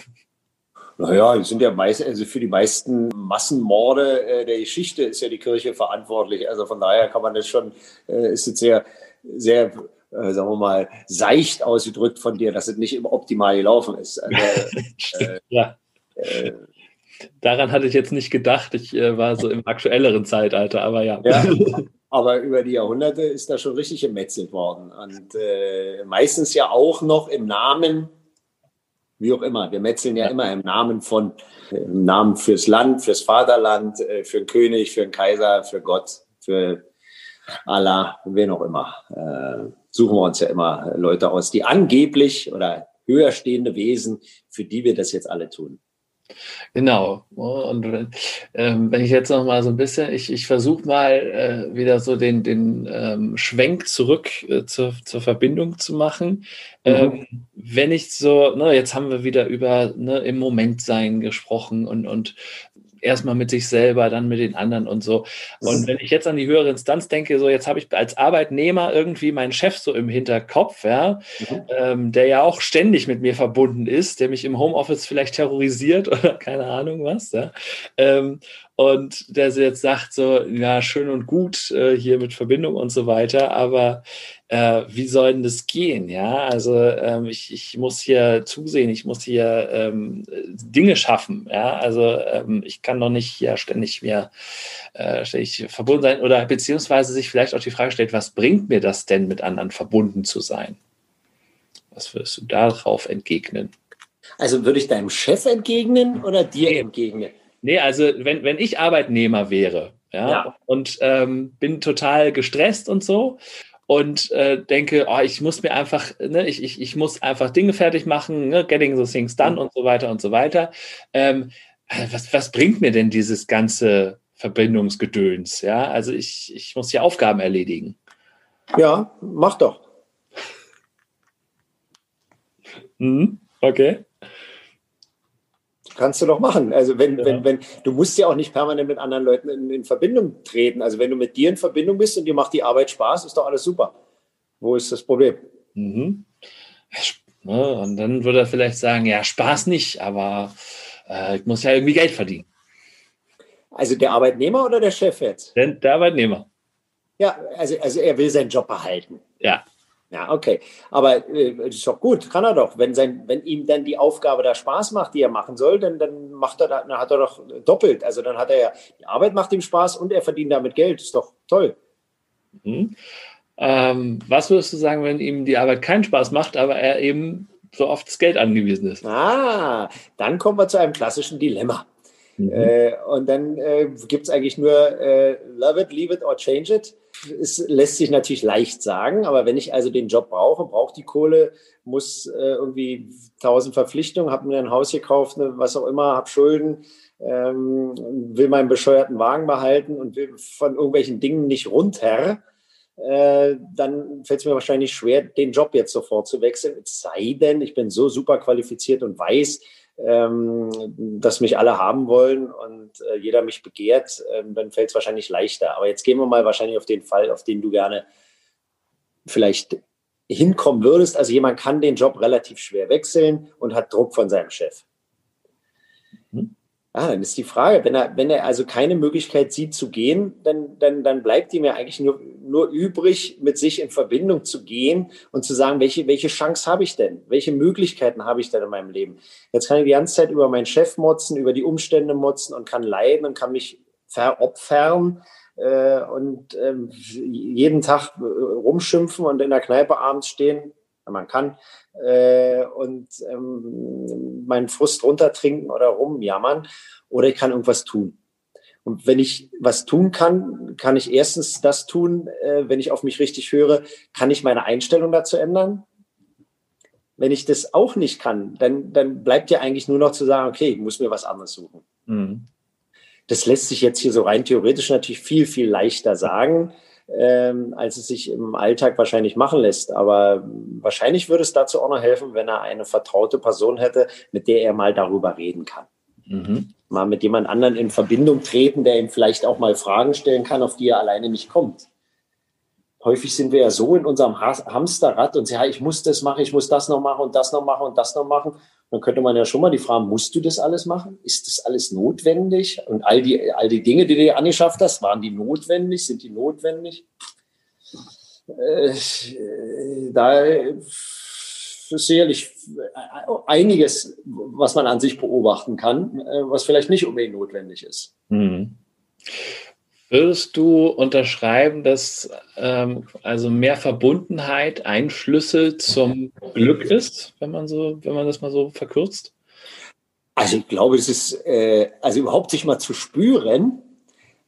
Naja, sind ja meist, also für die meisten Massenmorde äh, der Geschichte ist ja die Kirche verantwortlich. Also von daher kann man das schon, äh, ist jetzt sehr, sehr äh, sagen wir mal, seicht ausgedrückt von dir, dass es nicht immer optimal gelaufen ist. Also, [LAUGHS] äh, ja. Äh, Daran hatte ich jetzt nicht gedacht. Ich äh, war so im aktuelleren Zeitalter, aber ja. ja. [LAUGHS] Aber über die Jahrhunderte ist da schon richtig gemetzelt worden. Und äh, meistens ja auch noch im Namen, wie auch immer. Wir metzeln ja, ja. immer im Namen von, im Namen fürs Land, fürs Vaterland, äh, für den König, für den Kaiser, für Gott, für Allah, wen auch immer. Äh, suchen wir uns ja immer Leute aus, die angeblich oder höher stehende Wesen, für die wir das jetzt alle tun. Genau. Und ähm, wenn ich jetzt noch mal so ein bisschen, ich, ich versuche mal äh, wieder so den, den ähm, Schwenk zurück äh, zur, zur Verbindung zu machen. Mhm. Ähm, wenn ich so, ne, jetzt haben wir wieder über ne, im Moment sein gesprochen und, und erstmal mit sich selber, dann mit den anderen und so. Und wenn ich jetzt an die höhere Instanz denke, so jetzt habe ich als Arbeitnehmer irgendwie meinen Chef so im Hinterkopf, ja, mhm. ähm, der ja auch ständig mit mir verbunden ist, der mich im Homeoffice vielleicht terrorisiert [LAUGHS] oder keine Ahnung was, ja. Ähm, und der jetzt sagt so, ja, schön und gut äh, hier mit Verbindung und so weiter, aber äh, wie soll denn das gehen? Ja, also ähm, ich, ich muss hier zusehen, ich muss hier ähm, Dinge schaffen. Ja, also ähm, ich kann doch nicht hier ständig mir äh, ständig verbunden sein oder beziehungsweise sich vielleicht auch die Frage stellt, was bringt mir das denn, mit anderen verbunden zu sein? Was würdest du darauf entgegnen? Also würde ich deinem Chef entgegnen oder dir entgegnen? Nee, also wenn, wenn ich Arbeitnehmer wäre, ja, ja. und ähm, bin total gestresst und so und äh, denke, oh, ich muss mir einfach, ne, ich, ich, ich muss einfach Dinge fertig machen, ne, getting the things done mhm. und so weiter und so weiter. Ähm, was, was bringt mir denn dieses ganze Verbindungsgedöns? Ja, also ich, ich muss hier Aufgaben erledigen. Ja, mach doch. Mhm, okay. Kannst du doch machen. Also wenn, ja. wenn, wenn, du musst ja auch nicht permanent mit anderen Leuten in, in, Verbindung treten. Also wenn du mit dir in Verbindung bist und dir macht die Arbeit Spaß, ist doch alles super. Wo ist das Problem? Mhm. Und dann würde er vielleicht sagen, ja, Spaß nicht, aber äh, ich muss ja irgendwie Geld verdienen. Also der Arbeitnehmer oder der Chef jetzt? Der, der Arbeitnehmer. Ja, also, also er will seinen Job behalten. Ja. Ja, okay. Aber äh, ist doch gut, kann er doch. Wenn, sein, wenn ihm dann die Aufgabe da Spaß macht, die er machen soll, dann, dann macht er da, dann hat er doch doppelt. Also dann hat er ja, die Arbeit macht ihm Spaß und er verdient damit Geld. Ist doch toll. Mhm. Ähm, was würdest du sagen, wenn ihm die Arbeit keinen Spaß macht, aber er eben so oft das Geld angewiesen ist? Ah, dann kommen wir zu einem klassischen Dilemma. Mhm. Äh, und dann äh, gibt es eigentlich nur äh, Love it, leave it or change it. Es lässt sich natürlich leicht sagen, aber wenn ich also den Job brauche, brauche die Kohle, muss äh, irgendwie tausend Verpflichtungen, habe mir ein Haus gekauft, ne, was auch immer, habe Schulden, ähm, will meinen bescheuerten Wagen behalten und will von irgendwelchen Dingen nicht runter, äh, dann fällt es mir wahrscheinlich schwer, den Job jetzt sofort zu wechseln. Es sei denn, ich bin so super qualifiziert und weiß, ähm, dass mich alle haben wollen und äh, jeder mich begehrt, ähm, dann fällt es wahrscheinlich leichter. Aber jetzt gehen wir mal wahrscheinlich auf den Fall, auf den du gerne vielleicht hinkommen würdest. Also jemand kann den Job relativ schwer wechseln und hat Druck von seinem Chef. Ah, dann ist die Frage, wenn er, wenn er also keine Möglichkeit sieht zu gehen, dann, dann, dann bleibt ihm ja eigentlich nur, nur übrig, mit sich in Verbindung zu gehen und zu sagen, welche, welche Chance habe ich denn? Welche Möglichkeiten habe ich denn in meinem Leben? Jetzt kann ich die ganze Zeit über meinen Chef motzen, über die Umstände motzen und kann leiden und kann mich veropfern äh, und äh, jeden Tag äh, rumschimpfen und in der Kneipe abends stehen, wenn man kann, äh, und ähm, meinen Frust runtertrinken oder rumjammern. Oder ich kann irgendwas tun. Und wenn ich was tun kann, kann ich erstens das tun, äh, wenn ich auf mich richtig höre, kann ich meine Einstellung dazu ändern. Wenn ich das auch nicht kann, dann, dann bleibt ja eigentlich nur noch zu sagen, okay, ich muss mir was anderes suchen. Mhm. Das lässt sich jetzt hier so rein theoretisch natürlich viel, viel leichter sagen ähm, als es sich im Alltag wahrscheinlich machen lässt. Aber wahrscheinlich würde es dazu auch noch helfen, wenn er eine vertraute Person hätte, mit der er mal darüber reden kann. Mhm. Mal mit jemand anderen in Verbindung treten, der ihm vielleicht auch mal Fragen stellen kann, auf die er alleine nicht kommt. Häufig sind wir ja so in unserem Hamsterrad und sagen, ja, ich muss das machen, ich muss das noch machen und das noch machen und das noch machen. Dann könnte man ja schon mal die Frage, musst du das alles machen? Ist das alles notwendig? Und all die, all die Dinge, die du dir angeschafft hast, waren die notwendig? Sind die notwendig? Äh, da ist sicherlich einiges, was man an sich beobachten kann, äh, was vielleicht nicht unbedingt notwendig ist. Mhm. Würdest du unterschreiben, dass ähm, also mehr Verbundenheit ein Schlüssel zum Glück ist, wenn man so, wenn man das mal so verkürzt? Also ich glaube, es ist äh, also überhaupt sich mal zu spüren,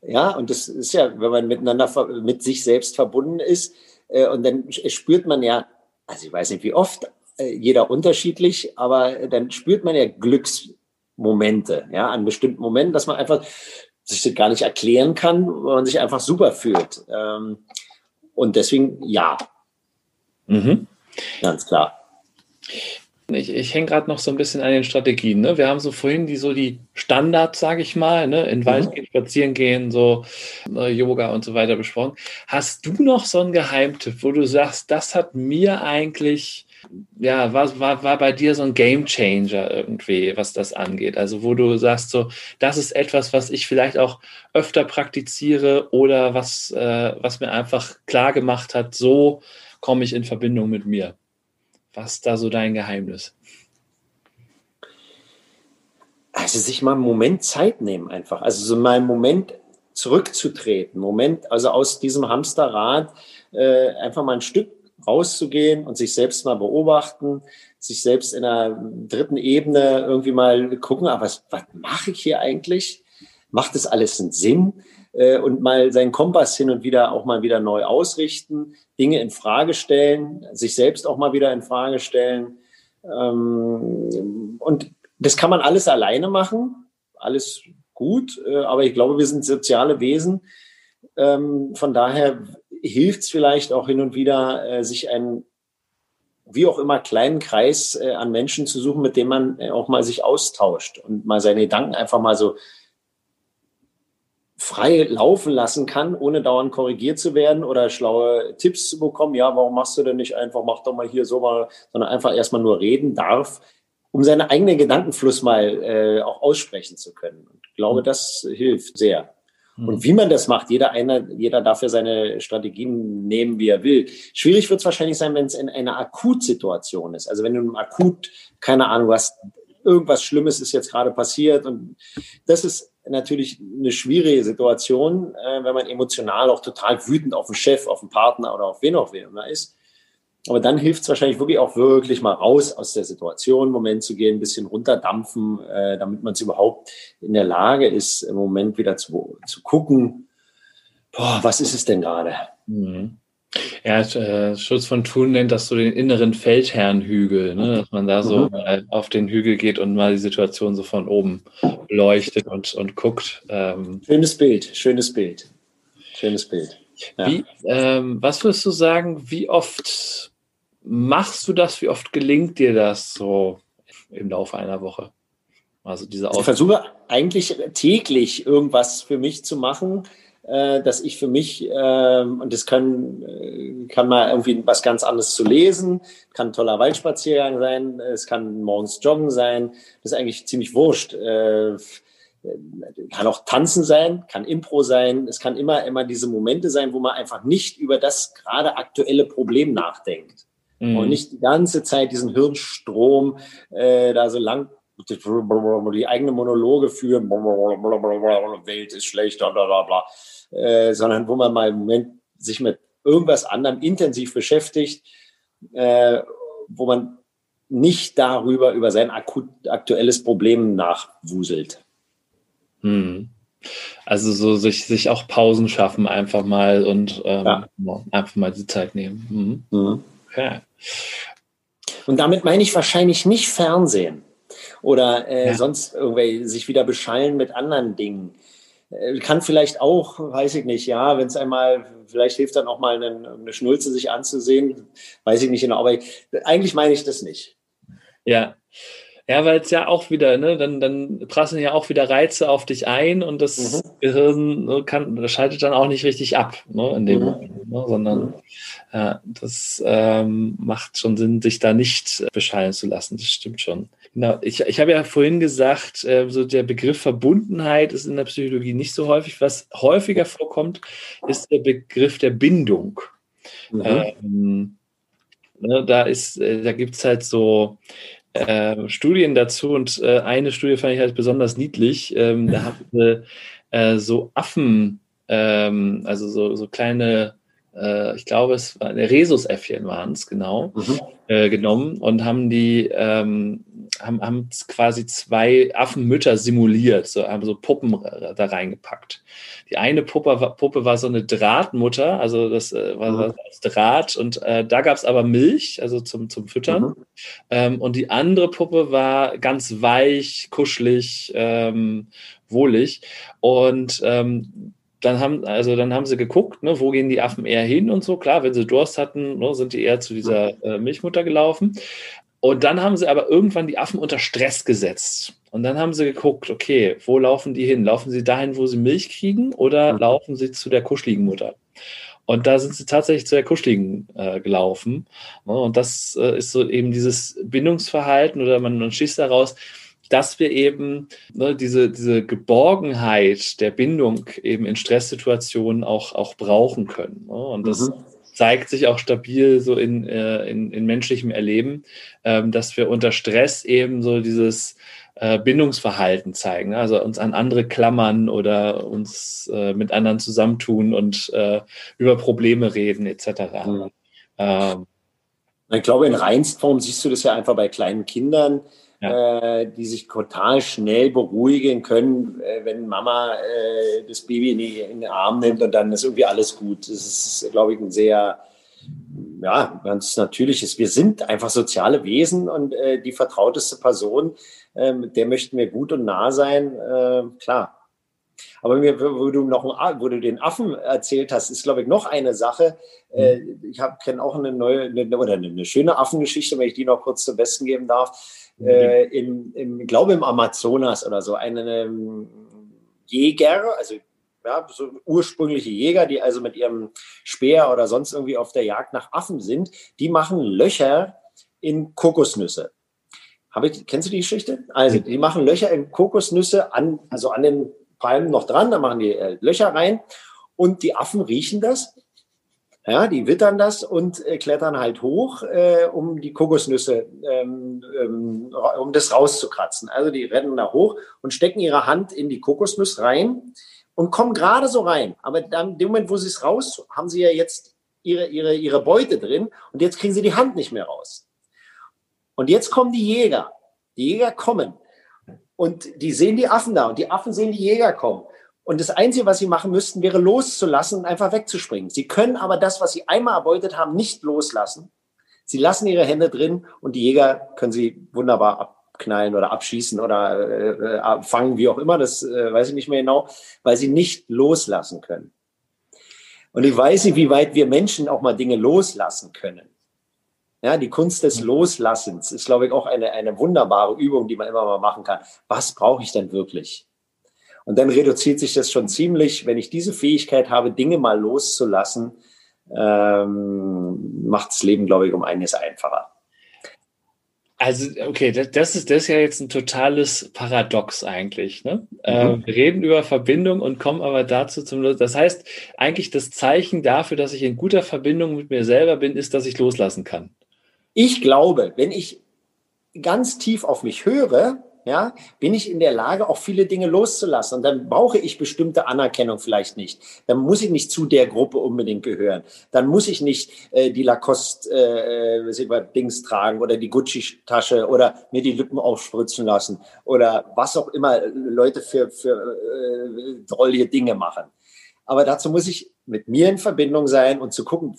ja, und das ist ja, wenn man miteinander mit sich selbst verbunden ist, äh, und dann spürt man ja, also ich weiß nicht wie oft, äh, jeder unterschiedlich, aber dann spürt man ja Glücksmomente, ja, an bestimmten Momenten, dass man einfach sich das gar nicht erklären kann, weil man sich einfach super fühlt. Ähm, und deswegen ja. Mhm. Ganz klar. Ich, ich hänge gerade noch so ein bisschen an den Strategien. Ne? Wir haben so vorhin die so die Standards, sage ich mal, ne? in den Wald mhm. gehen, spazieren gehen, so äh, Yoga und so weiter besprochen. Hast du noch so einen Geheimtipp, wo du sagst, das hat mir eigentlich ja, war, war, war bei dir so ein Game Changer irgendwie, was das angeht? Also, wo du sagst, so, das ist etwas, was ich vielleicht auch öfter praktiziere oder was, äh, was mir einfach klar gemacht hat, so komme ich in Verbindung mit mir. Was ist da so dein Geheimnis? Also, sich mal einen Moment Zeit nehmen, einfach. Also, so mal einen Moment zurückzutreten, Moment, also aus diesem Hamsterrad äh, einfach mal ein Stück rauszugehen und sich selbst mal beobachten, sich selbst in einer dritten Ebene irgendwie mal gucken, aber ah, was, was mache ich hier eigentlich? Macht das alles einen Sinn? Äh, und mal seinen Kompass hin und wieder auch mal wieder neu ausrichten, Dinge in Frage stellen, sich selbst auch mal wieder in Frage stellen. Ähm, und das kann man alles alleine machen, alles gut, äh, aber ich glaube, wir sind soziale Wesen. Ähm, von daher hilft es vielleicht auch hin und wieder, äh, sich einen, wie auch immer, kleinen Kreis äh, an Menschen zu suchen, mit dem man äh, auch mal sich austauscht und mal seine Gedanken einfach mal so frei laufen lassen kann, ohne dauernd korrigiert zu werden oder schlaue Tipps zu bekommen. Ja, warum machst du denn nicht einfach, mach doch mal hier so mal, sondern einfach erstmal nur reden darf, um seinen eigenen Gedankenfluss mal äh, auch aussprechen zu können. Und ich glaube, mhm. das hilft sehr. Mhm. Und wie man das macht, jeder, einer, jeder darf ja seine Strategien nehmen, wie er will. Schwierig wird es wahrscheinlich sein, wenn es in einer Akutsituation ist. Also wenn du akut, keine Ahnung, was irgendwas Schlimmes ist jetzt gerade passiert. Und das ist natürlich eine schwierige Situation, äh, wenn man emotional auch total wütend auf den Chef, auf den Partner oder auf wen auch immer ist. Aber dann hilft es wahrscheinlich wirklich auch wirklich mal raus aus der Situation, einen Moment zu gehen, ein bisschen runterdampfen, äh, damit man es überhaupt in der Lage ist, im Moment wieder zu, zu gucken, boah, was ist es denn gerade? Mhm. Ja, äh, Schutz von Thun nennt das so den inneren Feldherrnhügel, ne? dass man da so mhm. auf den Hügel geht und mal die Situation so von oben beleuchtet und, und guckt. Ähm. Schönes Bild, schönes Bild. Schönes Bild. Ja. Wie, ähm, was würdest du sagen, wie oft machst du das, wie oft gelingt dir das so im Laufe einer Woche? Also diese ich versuche eigentlich täglich irgendwas für mich zu machen, äh, dass ich für mich, äh, und das kann, äh, kann mal irgendwie was ganz anderes zu lesen, kann ein toller Waldspaziergang sein, es kann morgens Joggen sein, das ist eigentlich ziemlich wurscht. Äh, kann auch Tanzen sein, kann Impro sein, es kann immer, immer diese Momente sein, wo man einfach nicht über das gerade aktuelle Problem nachdenkt. Mhm. Und nicht die ganze Zeit diesen Hirnstrom äh, da so lang die eigene Monologe führen, Welt ist schlecht, bla bla bla, äh, sondern wo man mal im Moment sich mit irgendwas anderem intensiv beschäftigt, äh, wo man nicht darüber, über sein akut, aktuelles Problem nachwuselt. Hm. Also so sich, sich auch Pausen schaffen einfach mal und ähm, ja. einfach mal die Zeit nehmen. Mhm. Mhm. Okay. Und damit meine ich wahrscheinlich nicht Fernsehen oder äh, ja. sonst irgendwie sich wieder beschallen mit anderen Dingen. Äh, kann vielleicht auch, weiß ich nicht, ja, wenn es einmal, vielleicht hilft dann auch mal eine, eine Schnulze sich anzusehen, weiß ich nicht genau, aber ich, eigentlich meine ich das nicht. Ja, ja, weil es ja auch wieder, ne, dann, dann prasseln ja auch wieder Reize auf dich ein und das mhm. Gehirn ne, kann, das schaltet dann auch nicht richtig ab, ne, in dem mhm. Moment, ne, sondern mhm. äh, das ähm, macht schon Sinn, sich da nicht beschallen zu lassen. Das stimmt schon. Genau, ich, ich habe ja vorhin gesagt, äh, so der Begriff Verbundenheit ist in der Psychologie nicht so häufig. Was häufiger vorkommt, ist der Begriff der Bindung. Mhm. Ähm, ne, da ist, äh, da gibt es halt so äh, Studien dazu und äh, eine Studie fand ich halt besonders niedlich. Ähm, da haben sie äh, so Affen, ähm, also so, so kleine, äh, ich glaube, es war Rhesusäffchen waren es genau, mhm. Äh, genommen und haben die ähm, haben, haben quasi zwei Affenmütter simuliert, so haben so Puppen da reingepackt. Die eine Puppe war, Puppe war so eine Drahtmutter, also das äh, war, war aus Draht und äh, da gab es aber Milch, also zum, zum Füttern. Mhm. Ähm, und die andere Puppe war ganz weich, kuschelig, ähm, wohlig. Und ähm, dann haben, also dann haben sie geguckt, ne, wo gehen die Affen eher hin und so. Klar, wenn sie Durst hatten, ne, sind die eher zu dieser äh, Milchmutter gelaufen. Und dann haben sie aber irgendwann die Affen unter Stress gesetzt. Und dann haben sie geguckt, okay, wo laufen die hin? Laufen sie dahin, wo sie Milch kriegen oder mhm. laufen sie zu der kuscheligen Mutter? Und da sind sie tatsächlich zu der kuscheligen äh, gelaufen. Und das äh, ist so eben dieses Bindungsverhalten oder man, man schießt daraus, dass wir eben ne, diese, diese Geborgenheit der Bindung eben in Stresssituationen auch, auch brauchen können. Ne? Und das mhm zeigt sich auch stabil so in, äh, in, in menschlichem Erleben, ähm, dass wir unter Stress eben so dieses äh, Bindungsverhalten zeigen, ne? also uns an andere klammern oder uns äh, mit anderen zusammentun und äh, über Probleme reden etc. Mhm. Ähm, ich glaube, in Reinstform siehst du das ja einfach bei kleinen Kindern, ja. äh, die sich total schnell beruhigen können, äh, wenn Mama äh, das Baby in, die, in, den Arm nimmt und dann ist irgendwie alles gut. Das ist, glaube ich, ein sehr, ja, ganz natürliches. Wir sind einfach soziale Wesen und äh, die vertrauteste Person, äh, mit der möchten wir gut und nah sein, äh, klar. Aber mir, wo du noch wo du den Affen erzählt hast, ist glaube ich noch eine Sache. Äh, mhm. ich kenne auch eine neue eine, oder eine, schöne Affengeschichte, wenn ich die noch kurz zum Besten geben darf äh, im, im, glaube im Amazonas oder so, einen ähm, Jäger, also ja, so ursprüngliche Jäger, die also mit ihrem Speer oder sonst irgendwie auf der Jagd nach Affen sind, die machen Löcher in Kokosnüsse. Habe ich, kennst du die Geschichte? Also, die machen Löcher in Kokosnüsse an, also an den bleiben noch dran, da machen die äh, Löcher rein und die Affen riechen das. Ja, die wittern das und äh, klettern halt hoch, äh, um die Kokosnüsse, ähm, ähm, um das rauszukratzen. Also die rennen da hoch und stecken ihre Hand in die Kokosnuss rein und kommen gerade so rein. Aber dann, in dem Moment, wo sie es raus, haben sie ja jetzt ihre, ihre, ihre Beute drin und jetzt kriegen sie die Hand nicht mehr raus. Und jetzt kommen die Jäger. Die Jäger kommen und die sehen die Affen da und die Affen sehen die Jäger kommen. Und das Einzige, was sie machen müssten, wäre loszulassen und einfach wegzuspringen. Sie können aber das, was sie einmal erbeutet haben, nicht loslassen. Sie lassen ihre Hände drin und die Jäger können sie wunderbar abknallen oder abschießen oder äh, äh fangen, wie auch immer, das äh, weiß ich nicht mehr genau, weil sie nicht loslassen können. Und ich weiß nicht, wie weit wir Menschen auch mal Dinge loslassen können. Ja, die Kunst des Loslassens ist, glaube ich, auch eine, eine wunderbare Übung, die man immer mal machen kann. Was brauche ich denn wirklich? Und dann reduziert sich das schon ziemlich, wenn ich diese Fähigkeit habe, Dinge mal loszulassen, ähm, macht das Leben, glaube ich, um einiges einfacher. Also, okay, das, ist, das ist ja jetzt ein totales Paradox eigentlich. Ne? Mhm. Äh, wir reden über Verbindung und kommen aber dazu zum Los. Das heißt, eigentlich das Zeichen dafür, dass ich in guter Verbindung mit mir selber bin, ist, dass ich loslassen kann. Ich glaube, wenn ich ganz tief auf mich höre, ja, bin ich in der Lage, auch viele Dinge loszulassen. Und dann brauche ich bestimmte Anerkennung vielleicht nicht. Dann muss ich nicht zu der Gruppe unbedingt gehören. Dann muss ich nicht äh, die Lacoste äh, Dings tragen oder die Gucci-Tasche oder mir die Lippen aufspritzen lassen oder was auch immer Leute für, für äh, drollige Dinge machen. Aber dazu muss ich mit mir in Verbindung sein und zu gucken,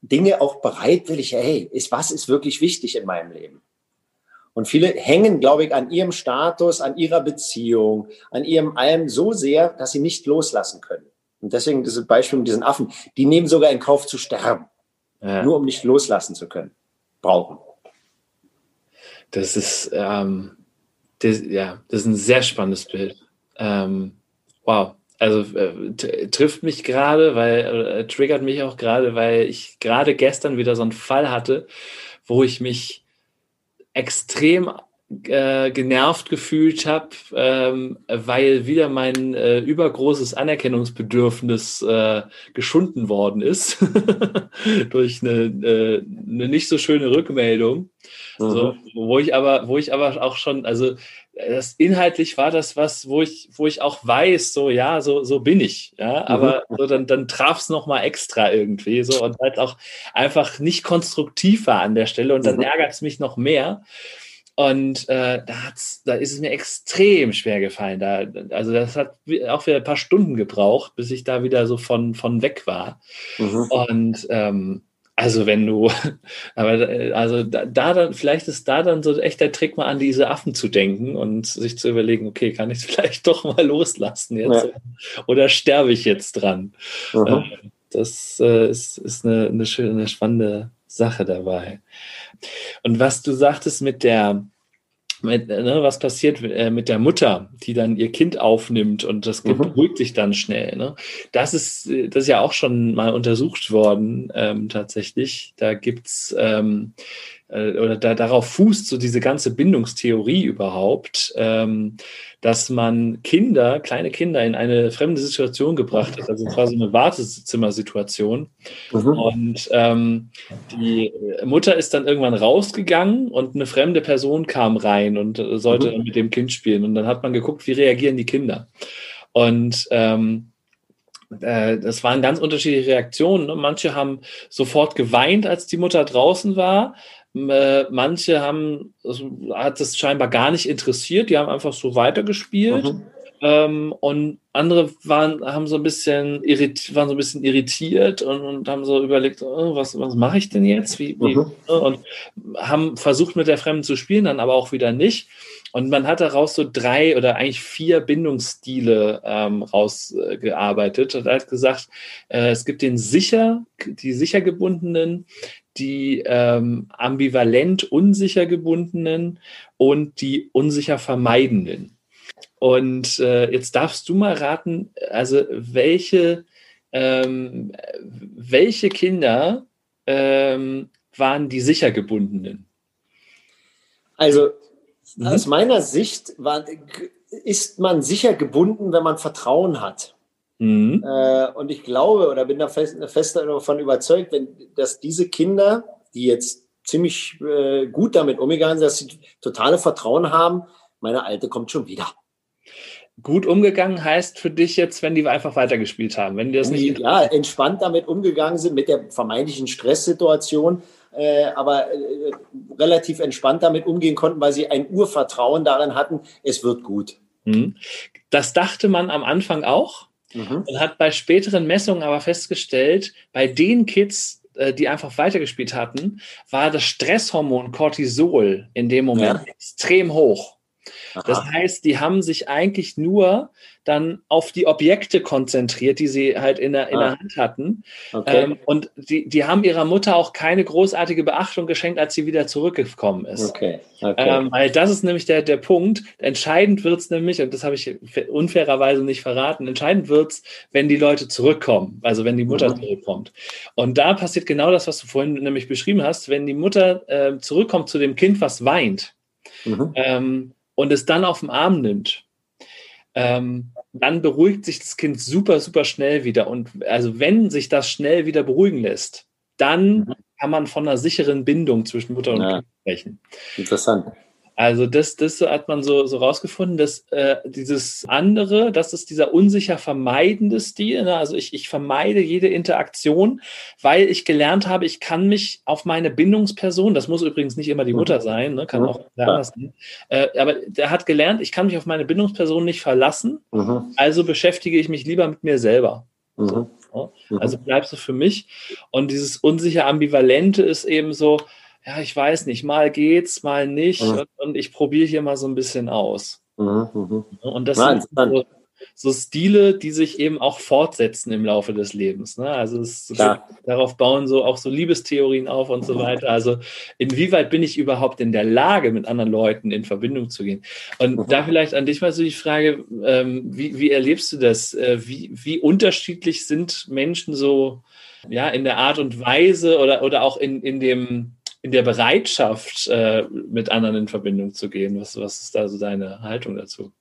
Dinge auch bereitwillig, hey, ist, was ist wirklich wichtig in meinem Leben? Und viele hängen, glaube ich, an ihrem Status, an ihrer Beziehung, an ihrem allem so sehr, dass sie nicht loslassen können. Und deswegen dieses Beispiel mit diesen Affen, die nehmen sogar in Kauf zu sterben, ja. nur um nicht loslassen zu können, brauchen. Das ist, ähm, das, ja, das ist ein sehr spannendes Bild. Ähm, wow also äh, trifft mich gerade, weil äh, triggert mich auch gerade, weil ich gerade gestern wieder so einen Fall hatte, wo ich mich extrem äh, genervt gefühlt habe, ähm, weil wieder mein äh, übergroßes Anerkennungsbedürfnis äh, geschunden worden ist [LAUGHS] durch eine, äh, eine nicht so schöne Rückmeldung. Mhm. So, wo ich aber, wo ich aber auch schon, also das inhaltlich war das was, wo ich, wo ich auch weiß, so ja, so, so bin ich. Ja, aber mhm. so, dann, dann traf es nochmal extra irgendwie so und halt auch einfach nicht konstruktiv war an der Stelle und dann mhm. ärgert es mich noch mehr. Und äh, da, hat's, da ist es mir extrem schwer gefallen. Da, also das hat auch wieder ein paar Stunden gebraucht, bis ich da wieder so von, von weg war. Mhm. Und ähm, also wenn du, [LAUGHS] aber also da, da, dann, vielleicht ist da dann so echt der Trick, mal an diese Affen zu denken und sich zu überlegen, okay, kann ich es [LAUGHS] vielleicht doch mal loslassen jetzt ja. oder sterbe ich jetzt dran? Mhm. Das äh, ist, ist eine, eine schöne, eine spannende Sache dabei. Und was du sagtest mit der, mit, ne, was passiert äh, mit der Mutter, die dann ihr Kind aufnimmt und das Kind mhm. beruhigt sich dann schnell. Ne? Das, ist, das ist ja auch schon mal untersucht worden, ähm, tatsächlich. Da gibt's ähm, äh, oder da, darauf fußt so diese ganze Bindungstheorie überhaupt, ähm, dass man Kinder, kleine Kinder in eine fremde Situation gebracht hat, also quasi eine Wartezimmersituation. Mhm. Und ähm, die Mutter ist dann irgendwann rausgegangen und eine fremde Person kam rein und sollte mhm. mit dem Kind spielen. Und dann hat man geguckt, wie reagieren die Kinder. Und ähm, äh, das waren ganz unterschiedliche Reaktionen. Ne? Manche haben sofort geweint, als die Mutter draußen war. Äh, manche haben, also hat es scheinbar gar nicht interessiert, die haben einfach so weitergespielt. Mhm. Ähm, und andere waren, haben so ein bisschen irritiert, waren so ein bisschen irritiert und, und haben so überlegt, oh, was, was mache ich denn jetzt? Wie, wie, mhm. Ne? Und haben versucht, mit der Fremden zu spielen, dann aber auch wieder nicht. Und man hat daraus so drei oder eigentlich vier Bindungsstile ähm, rausgearbeitet und hat gesagt, äh, es gibt den sicher, die sicher gebundenen, die ähm, ambivalent unsicher gebundenen und die unsicher vermeidenden. Und äh, jetzt darfst du mal raten, also welche, ähm, welche Kinder ähm, waren die sicher gebundenen? Also mhm. aus meiner Sicht war, ist man sicher gebunden, wenn man Vertrauen hat. Mhm. Äh, und ich glaube oder bin da fest, fest davon überzeugt, wenn, dass diese Kinder, die jetzt ziemlich äh, gut damit umgegangen sind, dass sie totale Vertrauen haben, meine Alte kommt schon wieder. Gut umgegangen heißt für dich jetzt, wenn die einfach weitergespielt haben, wenn die das nicht. Ja, entspannt damit umgegangen sind mit der vermeintlichen Stresssituation, äh, aber äh, relativ entspannt damit umgehen konnten, weil sie ein Urvertrauen darin hatten, es wird gut. Mhm. Das dachte man am Anfang auch mhm. und hat bei späteren Messungen aber festgestellt, bei den Kids, äh, die einfach weitergespielt hatten, war das Stresshormon Cortisol in dem Moment ja. extrem hoch. Aha. Das heißt, die haben sich eigentlich nur dann auf die Objekte konzentriert, die sie halt in der, in der ah. Hand hatten. Okay. Ähm, und die, die haben ihrer Mutter auch keine großartige Beachtung geschenkt, als sie wieder zurückgekommen ist. Okay. Okay. Ähm, weil das ist nämlich der, der Punkt. Entscheidend wird es nämlich, und das habe ich unfairerweise nicht verraten, entscheidend wird es, wenn die Leute zurückkommen, also wenn die Mutter mhm. zurückkommt. Und da passiert genau das, was du vorhin nämlich beschrieben hast, wenn die Mutter äh, zurückkommt zu dem Kind, was weint. Mhm. Ähm, und es dann auf den Arm nimmt, ähm, dann beruhigt sich das Kind super, super schnell wieder. Und also wenn sich das schnell wieder beruhigen lässt, dann mhm. kann man von einer sicheren Bindung zwischen Mutter und ja. Kind sprechen. Interessant. Also das, das hat man so, so rausgefunden, dass äh, dieses andere, das ist dieser unsicher vermeidende Stil. Ne? Also ich, ich vermeide jede Interaktion, weil ich gelernt habe, ich kann mich auf meine Bindungsperson, das muss übrigens nicht immer die Mutter mhm. sein, ne? kann mhm. auch anders sein, äh, aber der hat gelernt, ich kann mich auf meine Bindungsperson nicht verlassen, mhm. also beschäftige ich mich lieber mit mir selber. Mhm. So, mhm. Also bleibst du für mich. Und dieses unsicher Ambivalente ist eben so, ja, ich weiß nicht, mal geht's, mal nicht. Mhm. Und, und, ich probiere hier mal so ein bisschen aus. Mhm. mhm. Und das Nein, sind so, so, Stile, die sich eben auch fortsetzen im Laufe des Lebens. Ne? Also es, darauf bauen so auch so Liebestheorien auf und so weiter. Also inwieweit bin ich überhaupt in der Lage, mit anderen Leuten in Verbindung zu gehen? Und mhm. da vielleicht an dich mal so die Frage, ähm, wie, wie erlebst du das? Äh, wie, wie unterschiedlich sind Menschen so ja, in der Art und Weise oder, oder auch in, in dem in der Bereitschaft, äh, mit anderen in Verbindung zu gehen? Was, was ist da so deine Haltung dazu?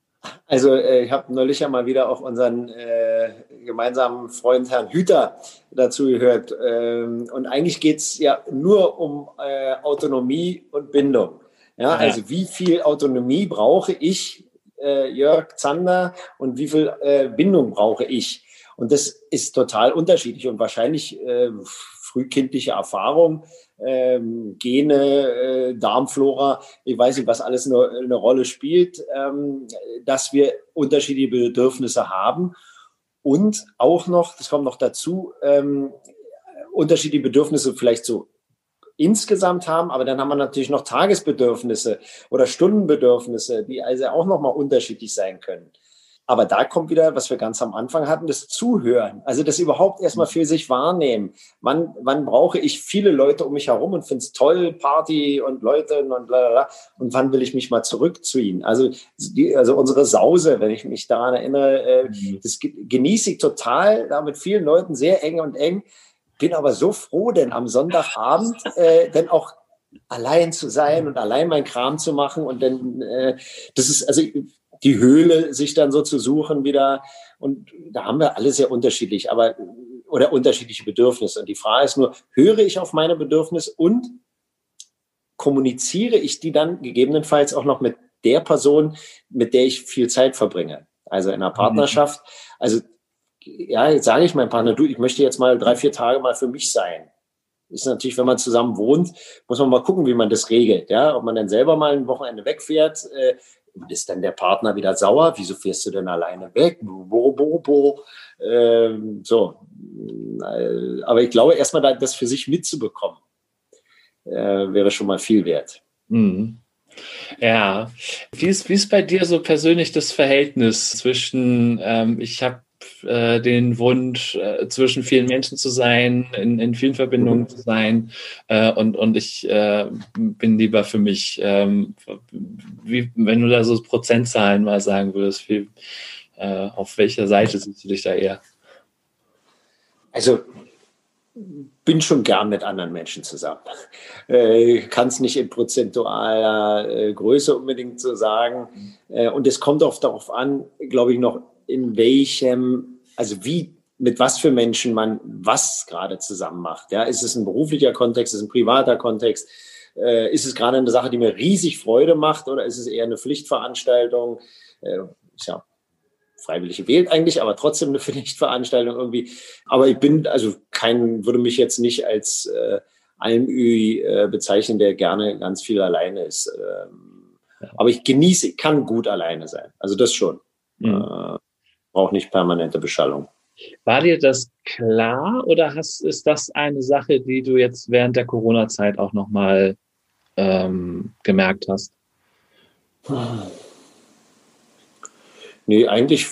Also äh, ich habe neulich ja mal wieder auch unseren äh, gemeinsamen Freund Herrn Hüter dazu gehört. Ähm, und eigentlich geht es ja nur um äh, Autonomie und Bindung. Ja, also wie viel Autonomie brauche ich, äh, Jörg Zander, und wie viel äh, Bindung brauche ich? Und das ist total unterschiedlich und wahrscheinlich frühkindliche Erfahrung ähm, Gene, äh, Darmflora, ich weiß nicht, was alles eine, eine Rolle spielt, ähm, dass wir unterschiedliche Bedürfnisse haben und auch noch, das kommt noch dazu, ähm, unterschiedliche Bedürfnisse vielleicht so insgesamt haben, aber dann haben wir natürlich noch Tagesbedürfnisse oder Stundenbedürfnisse, die also auch nochmal unterschiedlich sein können. Aber da kommt wieder, was wir ganz am Anfang hatten, das Zuhören. Also das überhaupt erstmal für sich wahrnehmen. Wann, wann brauche ich viele Leute um mich herum und finde es toll, Party und Leute und bla, bla, bla. Und wann will ich mich mal zurückziehen? Also, die, also unsere Sause, wenn ich mich daran erinnere, äh, mhm. das genieße ich total, da mit vielen Leuten sehr eng und eng. Bin aber so froh, denn am Sonntagabend [LAUGHS] äh, dann auch allein zu sein und allein mein Kram zu machen und dann, äh, das ist, also die Höhle sich dann so zu suchen wieder. Und da haben wir alle sehr unterschiedlich, aber oder unterschiedliche Bedürfnisse. Und die Frage ist nur, höre ich auf meine Bedürfnisse und kommuniziere ich die dann gegebenenfalls auch noch mit der Person, mit der ich viel Zeit verbringe? Also in einer Partnerschaft. Also ja, jetzt sage ich meinem Partner, du, ich möchte jetzt mal drei, vier Tage mal für mich sein. Ist natürlich, wenn man zusammen wohnt, muss man mal gucken, wie man das regelt. Ja, ob man dann selber mal ein Wochenende wegfährt, äh, ist dann der Partner wieder sauer? Wieso fährst du denn alleine weg? Bo, bo, bo. Ähm, so. Äh, aber ich glaube, erstmal das für sich mitzubekommen, äh, wäre schon mal viel wert. Mhm. Ja, wie ist, wie ist bei dir so persönlich das Verhältnis zwischen, ähm, ich habe äh, den Wunsch, äh, zwischen vielen Menschen zu sein, in, in vielen Verbindungen zu sein. Äh, und, und ich äh, bin lieber für mich, ähm, wie, wenn du da so Prozentzahlen mal sagen würdest, wie, äh, auf welcher Seite siehst du dich da eher? Also bin schon gern mit anderen Menschen zusammen. Äh, Kann es nicht in prozentualer äh, Größe unbedingt so sagen. Äh, und es kommt auch darauf an, glaube ich, noch in welchem, also wie, mit was für Menschen man was gerade zusammen macht. Ja, ist es ein beruflicher Kontext, ist es ein privater Kontext? Äh, ist es gerade eine Sache, die mir riesig Freude macht oder ist es eher eine Pflichtveranstaltung? Äh, ist ja freiwillig gewählt eigentlich, aber trotzdem eine [LAUGHS] Pflichtveranstaltung irgendwie. Aber ich bin, also kein, würde mich jetzt nicht als äh, Almöhi äh, bezeichnen, der gerne ganz viel alleine ist. Ähm. Aber ich genieße, ich kann gut alleine sein. Also das schon. Mhm. Braucht nicht permanente Beschallung. War dir das klar oder hast, ist das eine Sache, die du jetzt während der Corona-Zeit auch nochmal ähm, gemerkt hast? Nee, eigentlich,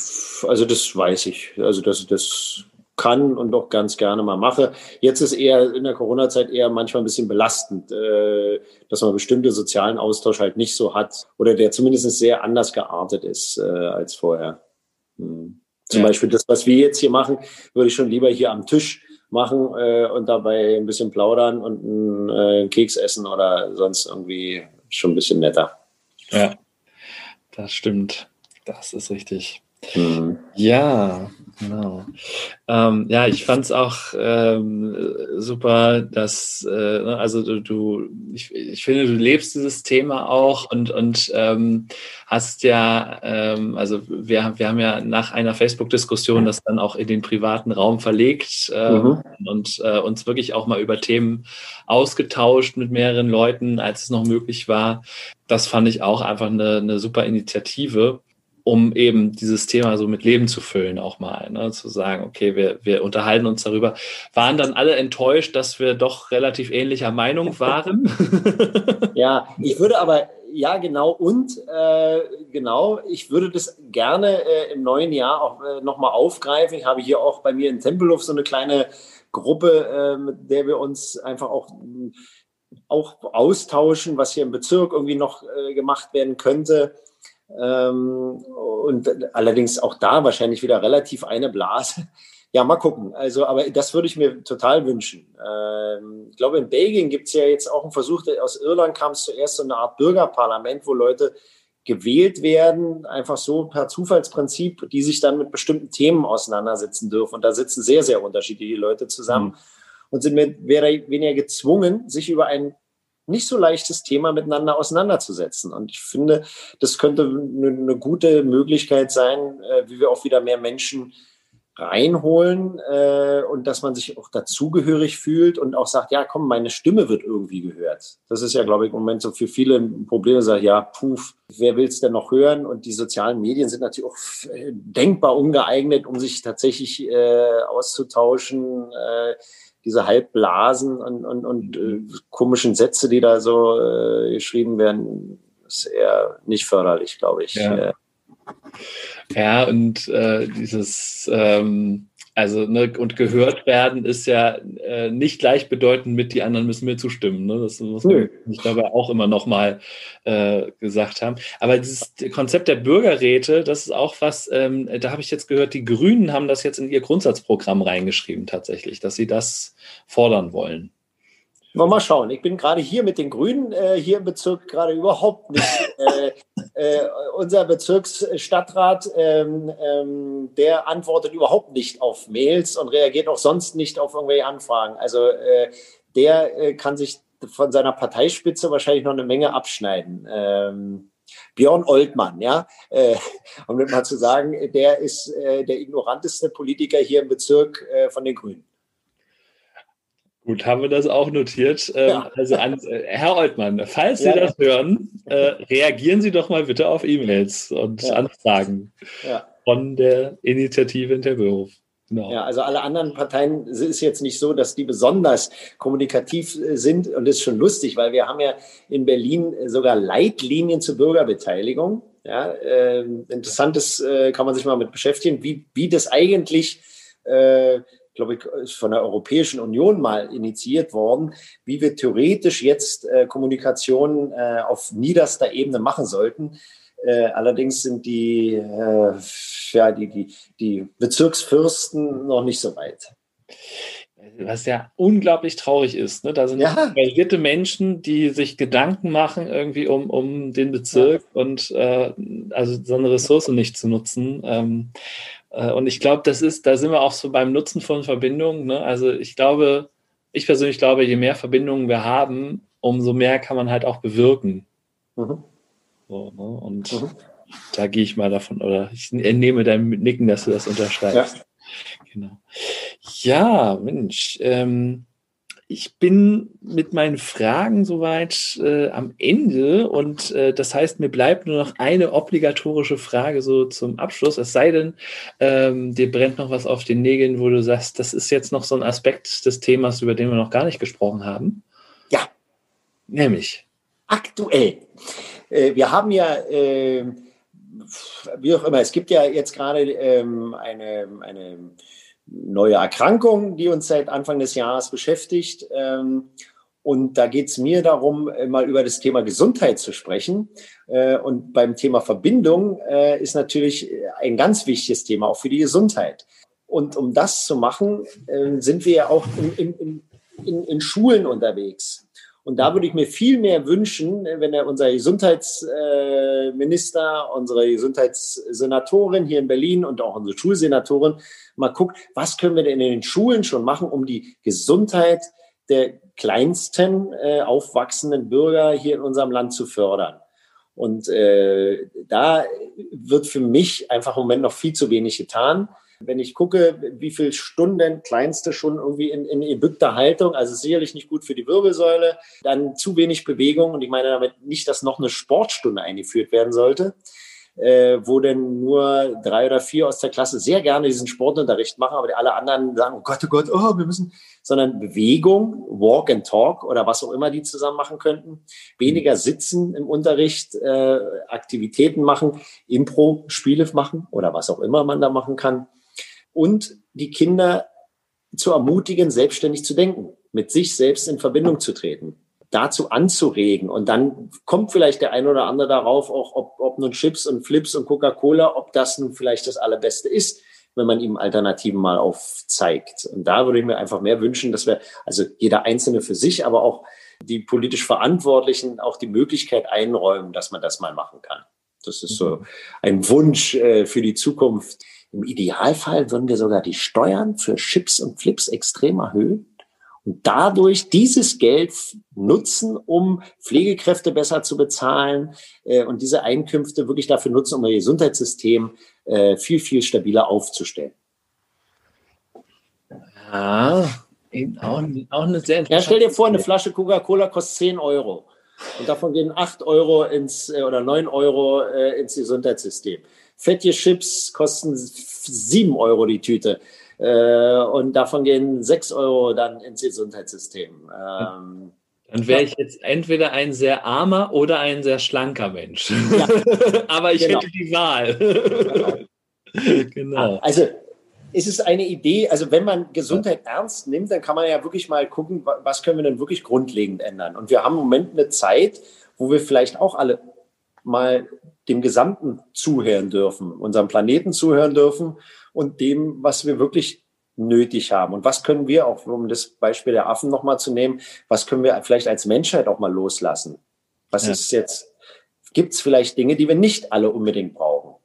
also das weiß ich. Also dass das kann und auch ganz gerne mal mache. Jetzt ist eher in der Corona-Zeit eher manchmal ein bisschen belastend, äh, dass man bestimmte sozialen Austausch halt nicht so hat oder der zumindest sehr anders geartet ist äh, als vorher. Hm. Zum ja. Beispiel das, was wir jetzt hier machen, würde ich schon lieber hier am Tisch machen äh, und dabei ein bisschen plaudern und einen, äh, Keks essen oder sonst irgendwie schon ein bisschen netter. Ja, das stimmt. Das ist richtig. Mhm. Ja, genau. Ähm, ja, ich fand es auch ähm, super, dass, äh, ne, also du, du ich, ich, finde, du lebst dieses Thema auch und, und ähm, hast ja, ähm, also wir, wir haben ja nach einer Facebook-Diskussion das dann auch in den privaten Raum verlegt ähm, mhm. und äh, uns wirklich auch mal über Themen ausgetauscht mit mehreren Leuten, als es noch möglich war. Das fand ich auch einfach eine, eine super Initiative um eben dieses Thema so mit Leben zu füllen, auch mal, ne? zu sagen, okay, wir, wir unterhalten uns darüber. Waren dann alle enttäuscht, dass wir doch relativ ähnlicher Meinung waren? [LAUGHS] ja, ich würde aber, ja, genau, und äh, genau, ich würde das gerne äh, im neuen Jahr auch äh, nochmal aufgreifen. Ich habe hier auch bei mir in Tempelhof so eine kleine Gruppe, äh, mit der wir uns einfach auch auch austauschen, was hier im Bezirk irgendwie noch äh, gemacht werden könnte ähm, und allerdings auch da wahrscheinlich wieder relativ eine Blase. [LAUGHS] Ja, mal gucken. Also, aber das würde ich mir total wünschen. Ähm, ich glaube, in Belgien gibt es ja jetzt auch einen Versuch, aus Irland kam es zuerst so eine Art Bürgerparlament, wo Leute gewählt werden, einfach so per Zufallsprinzip, die sich dann mit bestimmten Themen auseinandersetzen dürfen. Und da sitzen sehr, sehr unterschiedliche Leute zusammen mhm. und sind mehr oder weniger gezwungen, sich über ein nicht so leichtes Thema miteinander auseinanderzusetzen. Und ich finde, das könnte eine, gute Möglichkeit sein, äh, wie wir auch wieder mehr Menschen reinholen äh, und dass man sich auch dazugehörig fühlt und auch sagt, ja, komm, meine Stimme wird irgendwie gehört. Das ist ja, glaube ich, im Moment so für viele ein Problem, sagt, ja, puf, wer will es denn noch hören? Und die sozialen Medien sind natürlich auch denkbar ungeeignet, um sich tatsächlich äh, auszutauschen. Äh, diese Halbblasen und, und, und äh, komischen Sätze, die da so äh, geschrieben werden, ist eher nicht förderlich, glaube ich. Ja, ja und äh, dieses ähm, also, ne, und gehört werden ist ja äh, nicht gleichbedeutend mit, die anderen müssen mir zustimmen. Ne? Das muss man ich dabei auch immer noch mal äh, gesagt haben. Aber dieses Konzept der Bürgerräte, das ist auch was, ähm, da habe ich jetzt gehört, die Grünen haben das jetzt in ihr Grundsatzprogramm reingeschrieben tatsächlich, dass sie das fordern wollen. Mal schauen. Ich bin gerade hier mit den Grünen äh, hier im Bezirk gerade überhaupt nicht. Äh, äh, unser Bezirksstadtrat, ähm, ähm, der antwortet überhaupt nicht auf Mails und reagiert auch sonst nicht auf irgendwelche Anfragen. Also äh, der äh, kann sich von seiner Parteispitze wahrscheinlich noch eine Menge abschneiden. Ähm, Björn Oltmann, ja, äh, um mal zu sagen, der ist äh, der ignoranteste Politiker hier im Bezirk äh, von den Grünen. Gut, haben wir das auch notiert. Ähm, ja. Also an, äh, Herr Oltmann, falls Sie ja, das ja. hören, äh, reagieren Sie doch mal bitte auf E-Mails und Anfragen von der Initiative in Terbehof. Genau. Ja, also alle anderen Parteien ist jetzt nicht so, dass die besonders kommunikativ äh, sind und das ist schon lustig, weil wir haben ja in Berlin sogar Leitlinien zur Bürgerbeteiligung. Ja, äh, interessantes äh, kann man sich mal mit beschäftigen, wie, wie das eigentlich äh, glaube ich, ist von der Europäischen Union mal initiiert worden, wie wir theoretisch jetzt äh, Kommunikation äh, auf niederster Ebene machen sollten. Äh, allerdings sind die, äh, ja, die, die, die Bezirksfürsten noch nicht so weit. was ja unglaublich traurig ist. Ne? Da sind ja. engagierte Menschen, die sich Gedanken machen irgendwie um, um den Bezirk ja. und äh, also so eine Ressource nicht zu nutzen. Ähm, äh, und ich glaube, das ist, da sind wir auch so beim Nutzen von Verbindungen. Ne? Also ich glaube, ich persönlich glaube, je mehr Verbindungen wir haben, umso mehr kann man halt auch bewirken. Mhm. So, ne? Und mhm. da gehe ich mal davon, oder ich entnehme deinem Nicken, dass du das unterschreibst. Ja. Genau. Ja, Mensch. Ähm, ich bin mit meinen Fragen soweit äh, am Ende und äh, das heißt, mir bleibt nur noch eine obligatorische Frage so zum Abschluss. Es sei denn, ähm, dir brennt noch was auf den Nägeln, wo du sagst, das ist jetzt noch so ein Aspekt des Themas, über den wir noch gar nicht gesprochen haben. Ja. Nämlich. Aktuell. Äh, wir haben ja äh, wie auch immer, es gibt ja jetzt gerade ähm, eine, eine neue Erkrankung, die uns seit Anfang des Jahres beschäftigt. Ähm, und da geht es mir darum, äh, mal über das Thema Gesundheit zu sprechen. Äh, und beim Thema Verbindung äh, ist natürlich ein ganz wichtiges Thema, auch für die Gesundheit. Und um das zu machen, äh, sind wir ja auch in, in, in, in Schulen unterwegs. Und da würde ich mir viel mehr wünschen, wenn er unser Gesundheitsminister, unsere Gesundheitssenatorin hier in Berlin und auch unsere Schulsenatorin mal guckt, was können wir denn in den Schulen schon machen, um die Gesundheit der kleinsten äh, aufwachsenden Bürger hier in unserem Land zu fördern. Und äh, da wird für mich einfach im Moment noch viel zu wenig getan. Wenn ich gucke, wie viele Stunden Kleinste schon irgendwie in, in gebückter Haltung, also sicherlich nicht gut für die Wirbelsäule, dann zu wenig Bewegung. Und ich meine damit nicht, dass noch eine Sportstunde eingeführt werden sollte, äh, wo denn nur drei oder vier aus der Klasse sehr gerne diesen Sportunterricht machen, aber die alle anderen sagen, oh Gott, oh Gott, oh, wir müssen, sondern Bewegung, Walk and Talk oder was auch immer die zusammen machen könnten, weniger sitzen im Unterricht, äh, Aktivitäten machen, Impro, Spiele machen oder was auch immer man da machen kann und die Kinder zu ermutigen, selbstständig zu denken, mit sich selbst in Verbindung zu treten, dazu anzuregen. Und dann kommt vielleicht der ein oder andere darauf, auch ob, ob nun Chips und Flips und Coca-Cola, ob das nun vielleicht das Allerbeste ist, wenn man ihm Alternativen mal aufzeigt. Und da würde ich mir einfach mehr wünschen, dass wir, also jeder Einzelne für sich, aber auch die politisch Verantwortlichen auch die Möglichkeit einräumen, dass man das mal machen kann. Das ist so mhm. ein Wunsch äh, für die Zukunft im Idealfall würden wir sogar die Steuern für Chips und Flips extrem erhöhen und dadurch dieses Geld nutzen, um Pflegekräfte besser zu bezahlen äh, und diese Einkünfte wirklich dafür nutzen, um ihr Gesundheitssystem äh, viel, viel stabiler aufzustellen. Ja, auch, auch eine sehr Ja, stell dir vor, eine Flasche Coca-Cola kostet 10 Euro. Und davon gehen 8 Euro ins, äh, oder 9 Euro äh, ins Gesundheitssystem. Fette Chips kosten 7 Euro die Tüte. Äh, und davon gehen 6 Euro dann ins Gesundheitssystem. Ähm, dann wäre ich jetzt entweder ein sehr armer oder ein sehr schlanker Mensch. Ja, [LAUGHS] Aber ich genau. hätte die Wahl. [LAUGHS] genau. Also es ist eine Idee, also wenn man Gesundheit ernst nimmt, dann kann man ja wirklich mal gucken, was können wir denn wirklich grundlegend ändern. Und wir haben im Moment eine Zeit, wo wir vielleicht auch alle mal dem Gesamten zuhören dürfen, unserem Planeten zuhören dürfen und dem, was wir wirklich nötig haben. Und was können wir auch, um das Beispiel der Affen nochmal zu nehmen, was können wir vielleicht als Menschheit auch mal loslassen? Was ja. ist jetzt, gibt es vielleicht Dinge, die wir nicht alle unbedingt brauchen?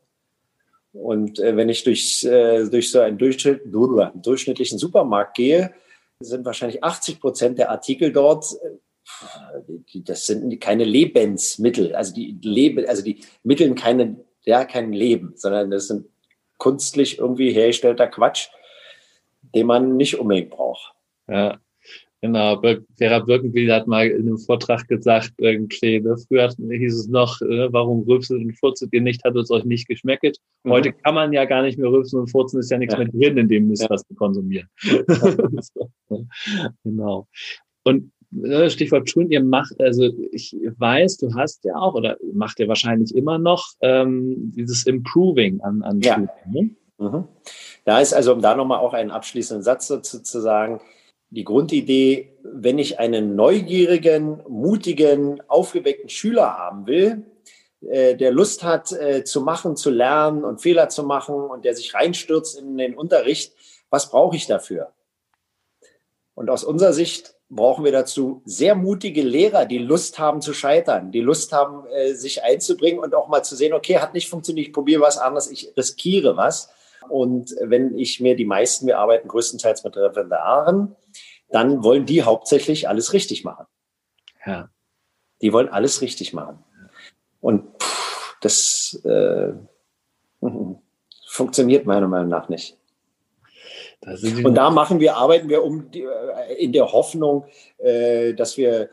Und äh, wenn ich durch, äh, durch so einen Durchschnitt, durchschnittlichen Supermarkt gehe, sind wahrscheinlich 80 Prozent der Artikel dort äh, das sind keine Lebensmittel, also die leben, also die mitteln keine, ja, kein Leben, sondern das sind kunstlich irgendwie hergestellter Quatsch, den man nicht unbedingt braucht. Ja, genau. Vera Birkenbiel hat mal in einem Vortrag gesagt, irgendwie, ne, früher hieß es noch, äh, warum rülpset und furzet ihr nicht, hat es euch nicht geschmeckt. Mhm. Heute kann man ja gar nicht mehr rülpsen und furzen, ist ja nichts ja. mehr drin in dem Mist, ja. was wir konsumieren. [LAUGHS] [LAUGHS] Ne? genau. Und Ne, Stichwort Schulen, ihr macht, also ich weiß, du hast ja auch oder macht ihr wahrscheinlich immer noch ähm, dieses Improving an, an ja. Schulen. Ne? Mhm. Da ist also, um da nochmal auch einen abschließenden Satz dazu zu sagen, die Grundidee, wenn ich einen neugierigen, mutigen, aufgeweckten Schüler haben will, äh, der Lust hat äh, zu machen, zu lernen und Fehler zu machen und der sich reinstürzt in den Unterricht, was brauche ich dafür? Und aus unserer Sicht brauchen wir dazu sehr mutige Lehrer, die Lust haben zu scheitern, die Lust haben, äh, sich einzubringen und auch mal zu sehen, okay, hat nicht funktioniert, ich probiere was anderes, ich riskiere was. Und wenn ich mir die meisten, wir arbeiten größtenteils mit Referendaren, dann wollen die hauptsächlich alles richtig machen. Ja. Die wollen alles richtig machen. Und pff, das äh, [LAUGHS] funktioniert meiner Meinung nach nicht. Und da machen wir, arbeiten wir um die, äh, in der Hoffnung, äh, dass wir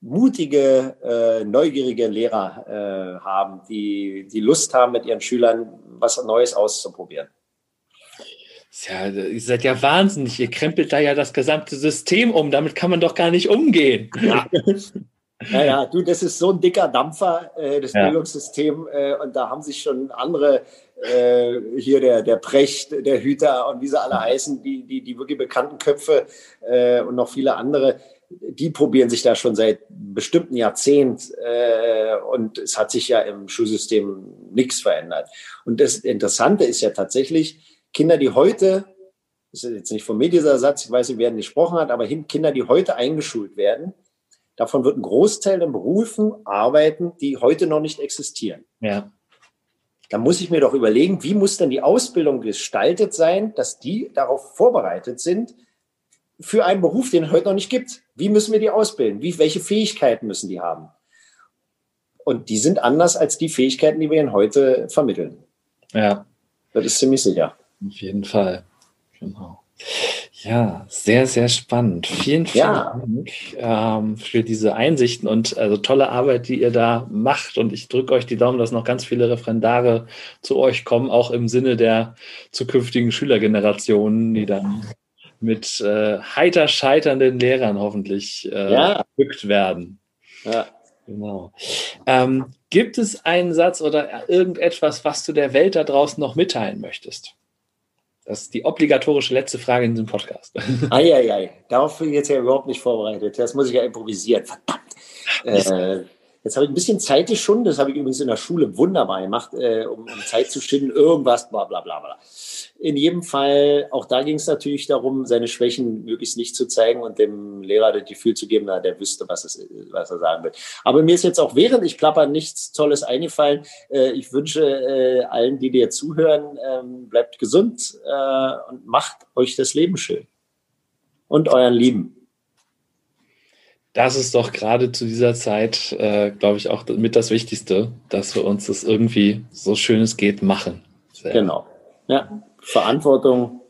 mutige, äh, neugierige Lehrer äh, haben, die, die Lust haben, mit ihren Schülern was Neues auszuprobieren. Ja, ihr seid ja wahnsinnig. Ihr krempelt da ja das gesamte System um. Damit kann man doch gar nicht umgehen. Ja. [LAUGHS] Naja, du, das ist so ein dicker Dampfer, äh, das ja. Bildungssystem. Äh, und da haben sich schon andere, äh, hier der, der Precht, der Hüter und wie sie alle heißen, die, die, die wirklich bekannten Köpfe äh, und noch viele andere, die probieren sich da schon seit bestimmten Jahrzehnt. Äh, und es hat sich ja im Schulsystem nichts verändert. Und das Interessante ist ja tatsächlich, Kinder, die heute, das ist jetzt nicht von mir dieser Satz, ich weiß nicht, wer ihn gesprochen hat, aber Kinder, die heute eingeschult werden, davon wird ein Großteil in Berufen arbeiten, die heute noch nicht existieren. Ja. Da muss ich mir doch überlegen, wie muss denn die Ausbildung gestaltet sein, dass die darauf vorbereitet sind für einen Beruf, den es heute noch nicht gibt. Wie müssen wir die ausbilden? Wie, welche Fähigkeiten müssen die haben? Und die sind anders als die Fähigkeiten, die wir ihnen heute vermitteln. Ja. Das ist ziemlich sicher. Auf jeden Fall. Genau. Ja, sehr, sehr spannend. Vielen, vielen ja. Dank ähm, für diese Einsichten und also tolle Arbeit, die ihr da macht. Und ich drücke euch die Daumen, dass noch ganz viele Referendare zu euch kommen, auch im Sinne der zukünftigen Schülergenerationen, die dann mit äh, heiter scheiternden Lehrern hoffentlich äh, ja. werden. Ja. Genau. Ähm, gibt es einen Satz oder irgendetwas, was du der Welt da draußen noch mitteilen möchtest? Das ist die obligatorische letzte Frage in diesem Podcast. [LAUGHS] Eieiei, darauf bin ich jetzt ja überhaupt nicht vorbereitet. Das muss ich ja improvisieren. Verdammt. Äh, jetzt habe ich ein bisschen Zeit geschunden. Das habe ich übrigens in der Schule wunderbar gemacht, äh, um, um Zeit zu schinden. Irgendwas, bla bla bla bla in jedem Fall, auch da ging es natürlich darum, seine Schwächen möglichst nicht zu zeigen und dem Lehrer das Gefühl zu geben, na, der wüsste, was, es, was er sagen will. Aber mir ist jetzt auch während ich plapper nichts Tolles eingefallen. Äh, ich wünsche äh, allen, die dir zuhören, ähm, bleibt gesund äh, und macht euch das Leben schön. Und euren Lieben. Das ist doch gerade zu dieser Zeit, äh, glaube ich, auch mit das Wichtigste, dass wir uns das irgendwie so schön es geht machen. Sehr. Genau. Ja. Verantwortung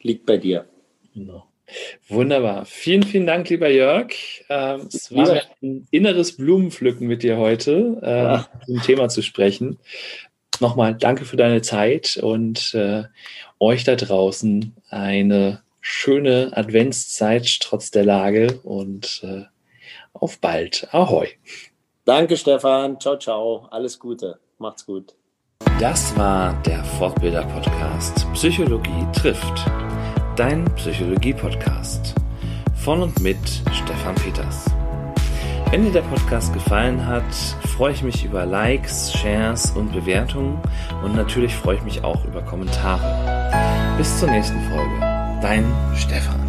liegt bei dir. Genau. Wunderbar. Vielen, vielen Dank, lieber Jörg. Ähm, es war ja. ein inneres Blumenpflücken mit dir heute, äh, ja. zum Thema zu sprechen. Nochmal danke für deine Zeit und äh, euch da draußen eine schöne Adventszeit trotz der Lage und äh, auf bald. Ahoi. Danke, Stefan. Ciao, ciao. Alles Gute. Macht's gut. Das war der Fortbilder-Podcast Psychologie trifft. Dein Psychologie-Podcast. Von und mit Stefan Peters. Wenn dir der Podcast gefallen hat, freue ich mich über Likes, Shares und Bewertungen und natürlich freue ich mich auch über Kommentare. Bis zur nächsten Folge. Dein Stefan.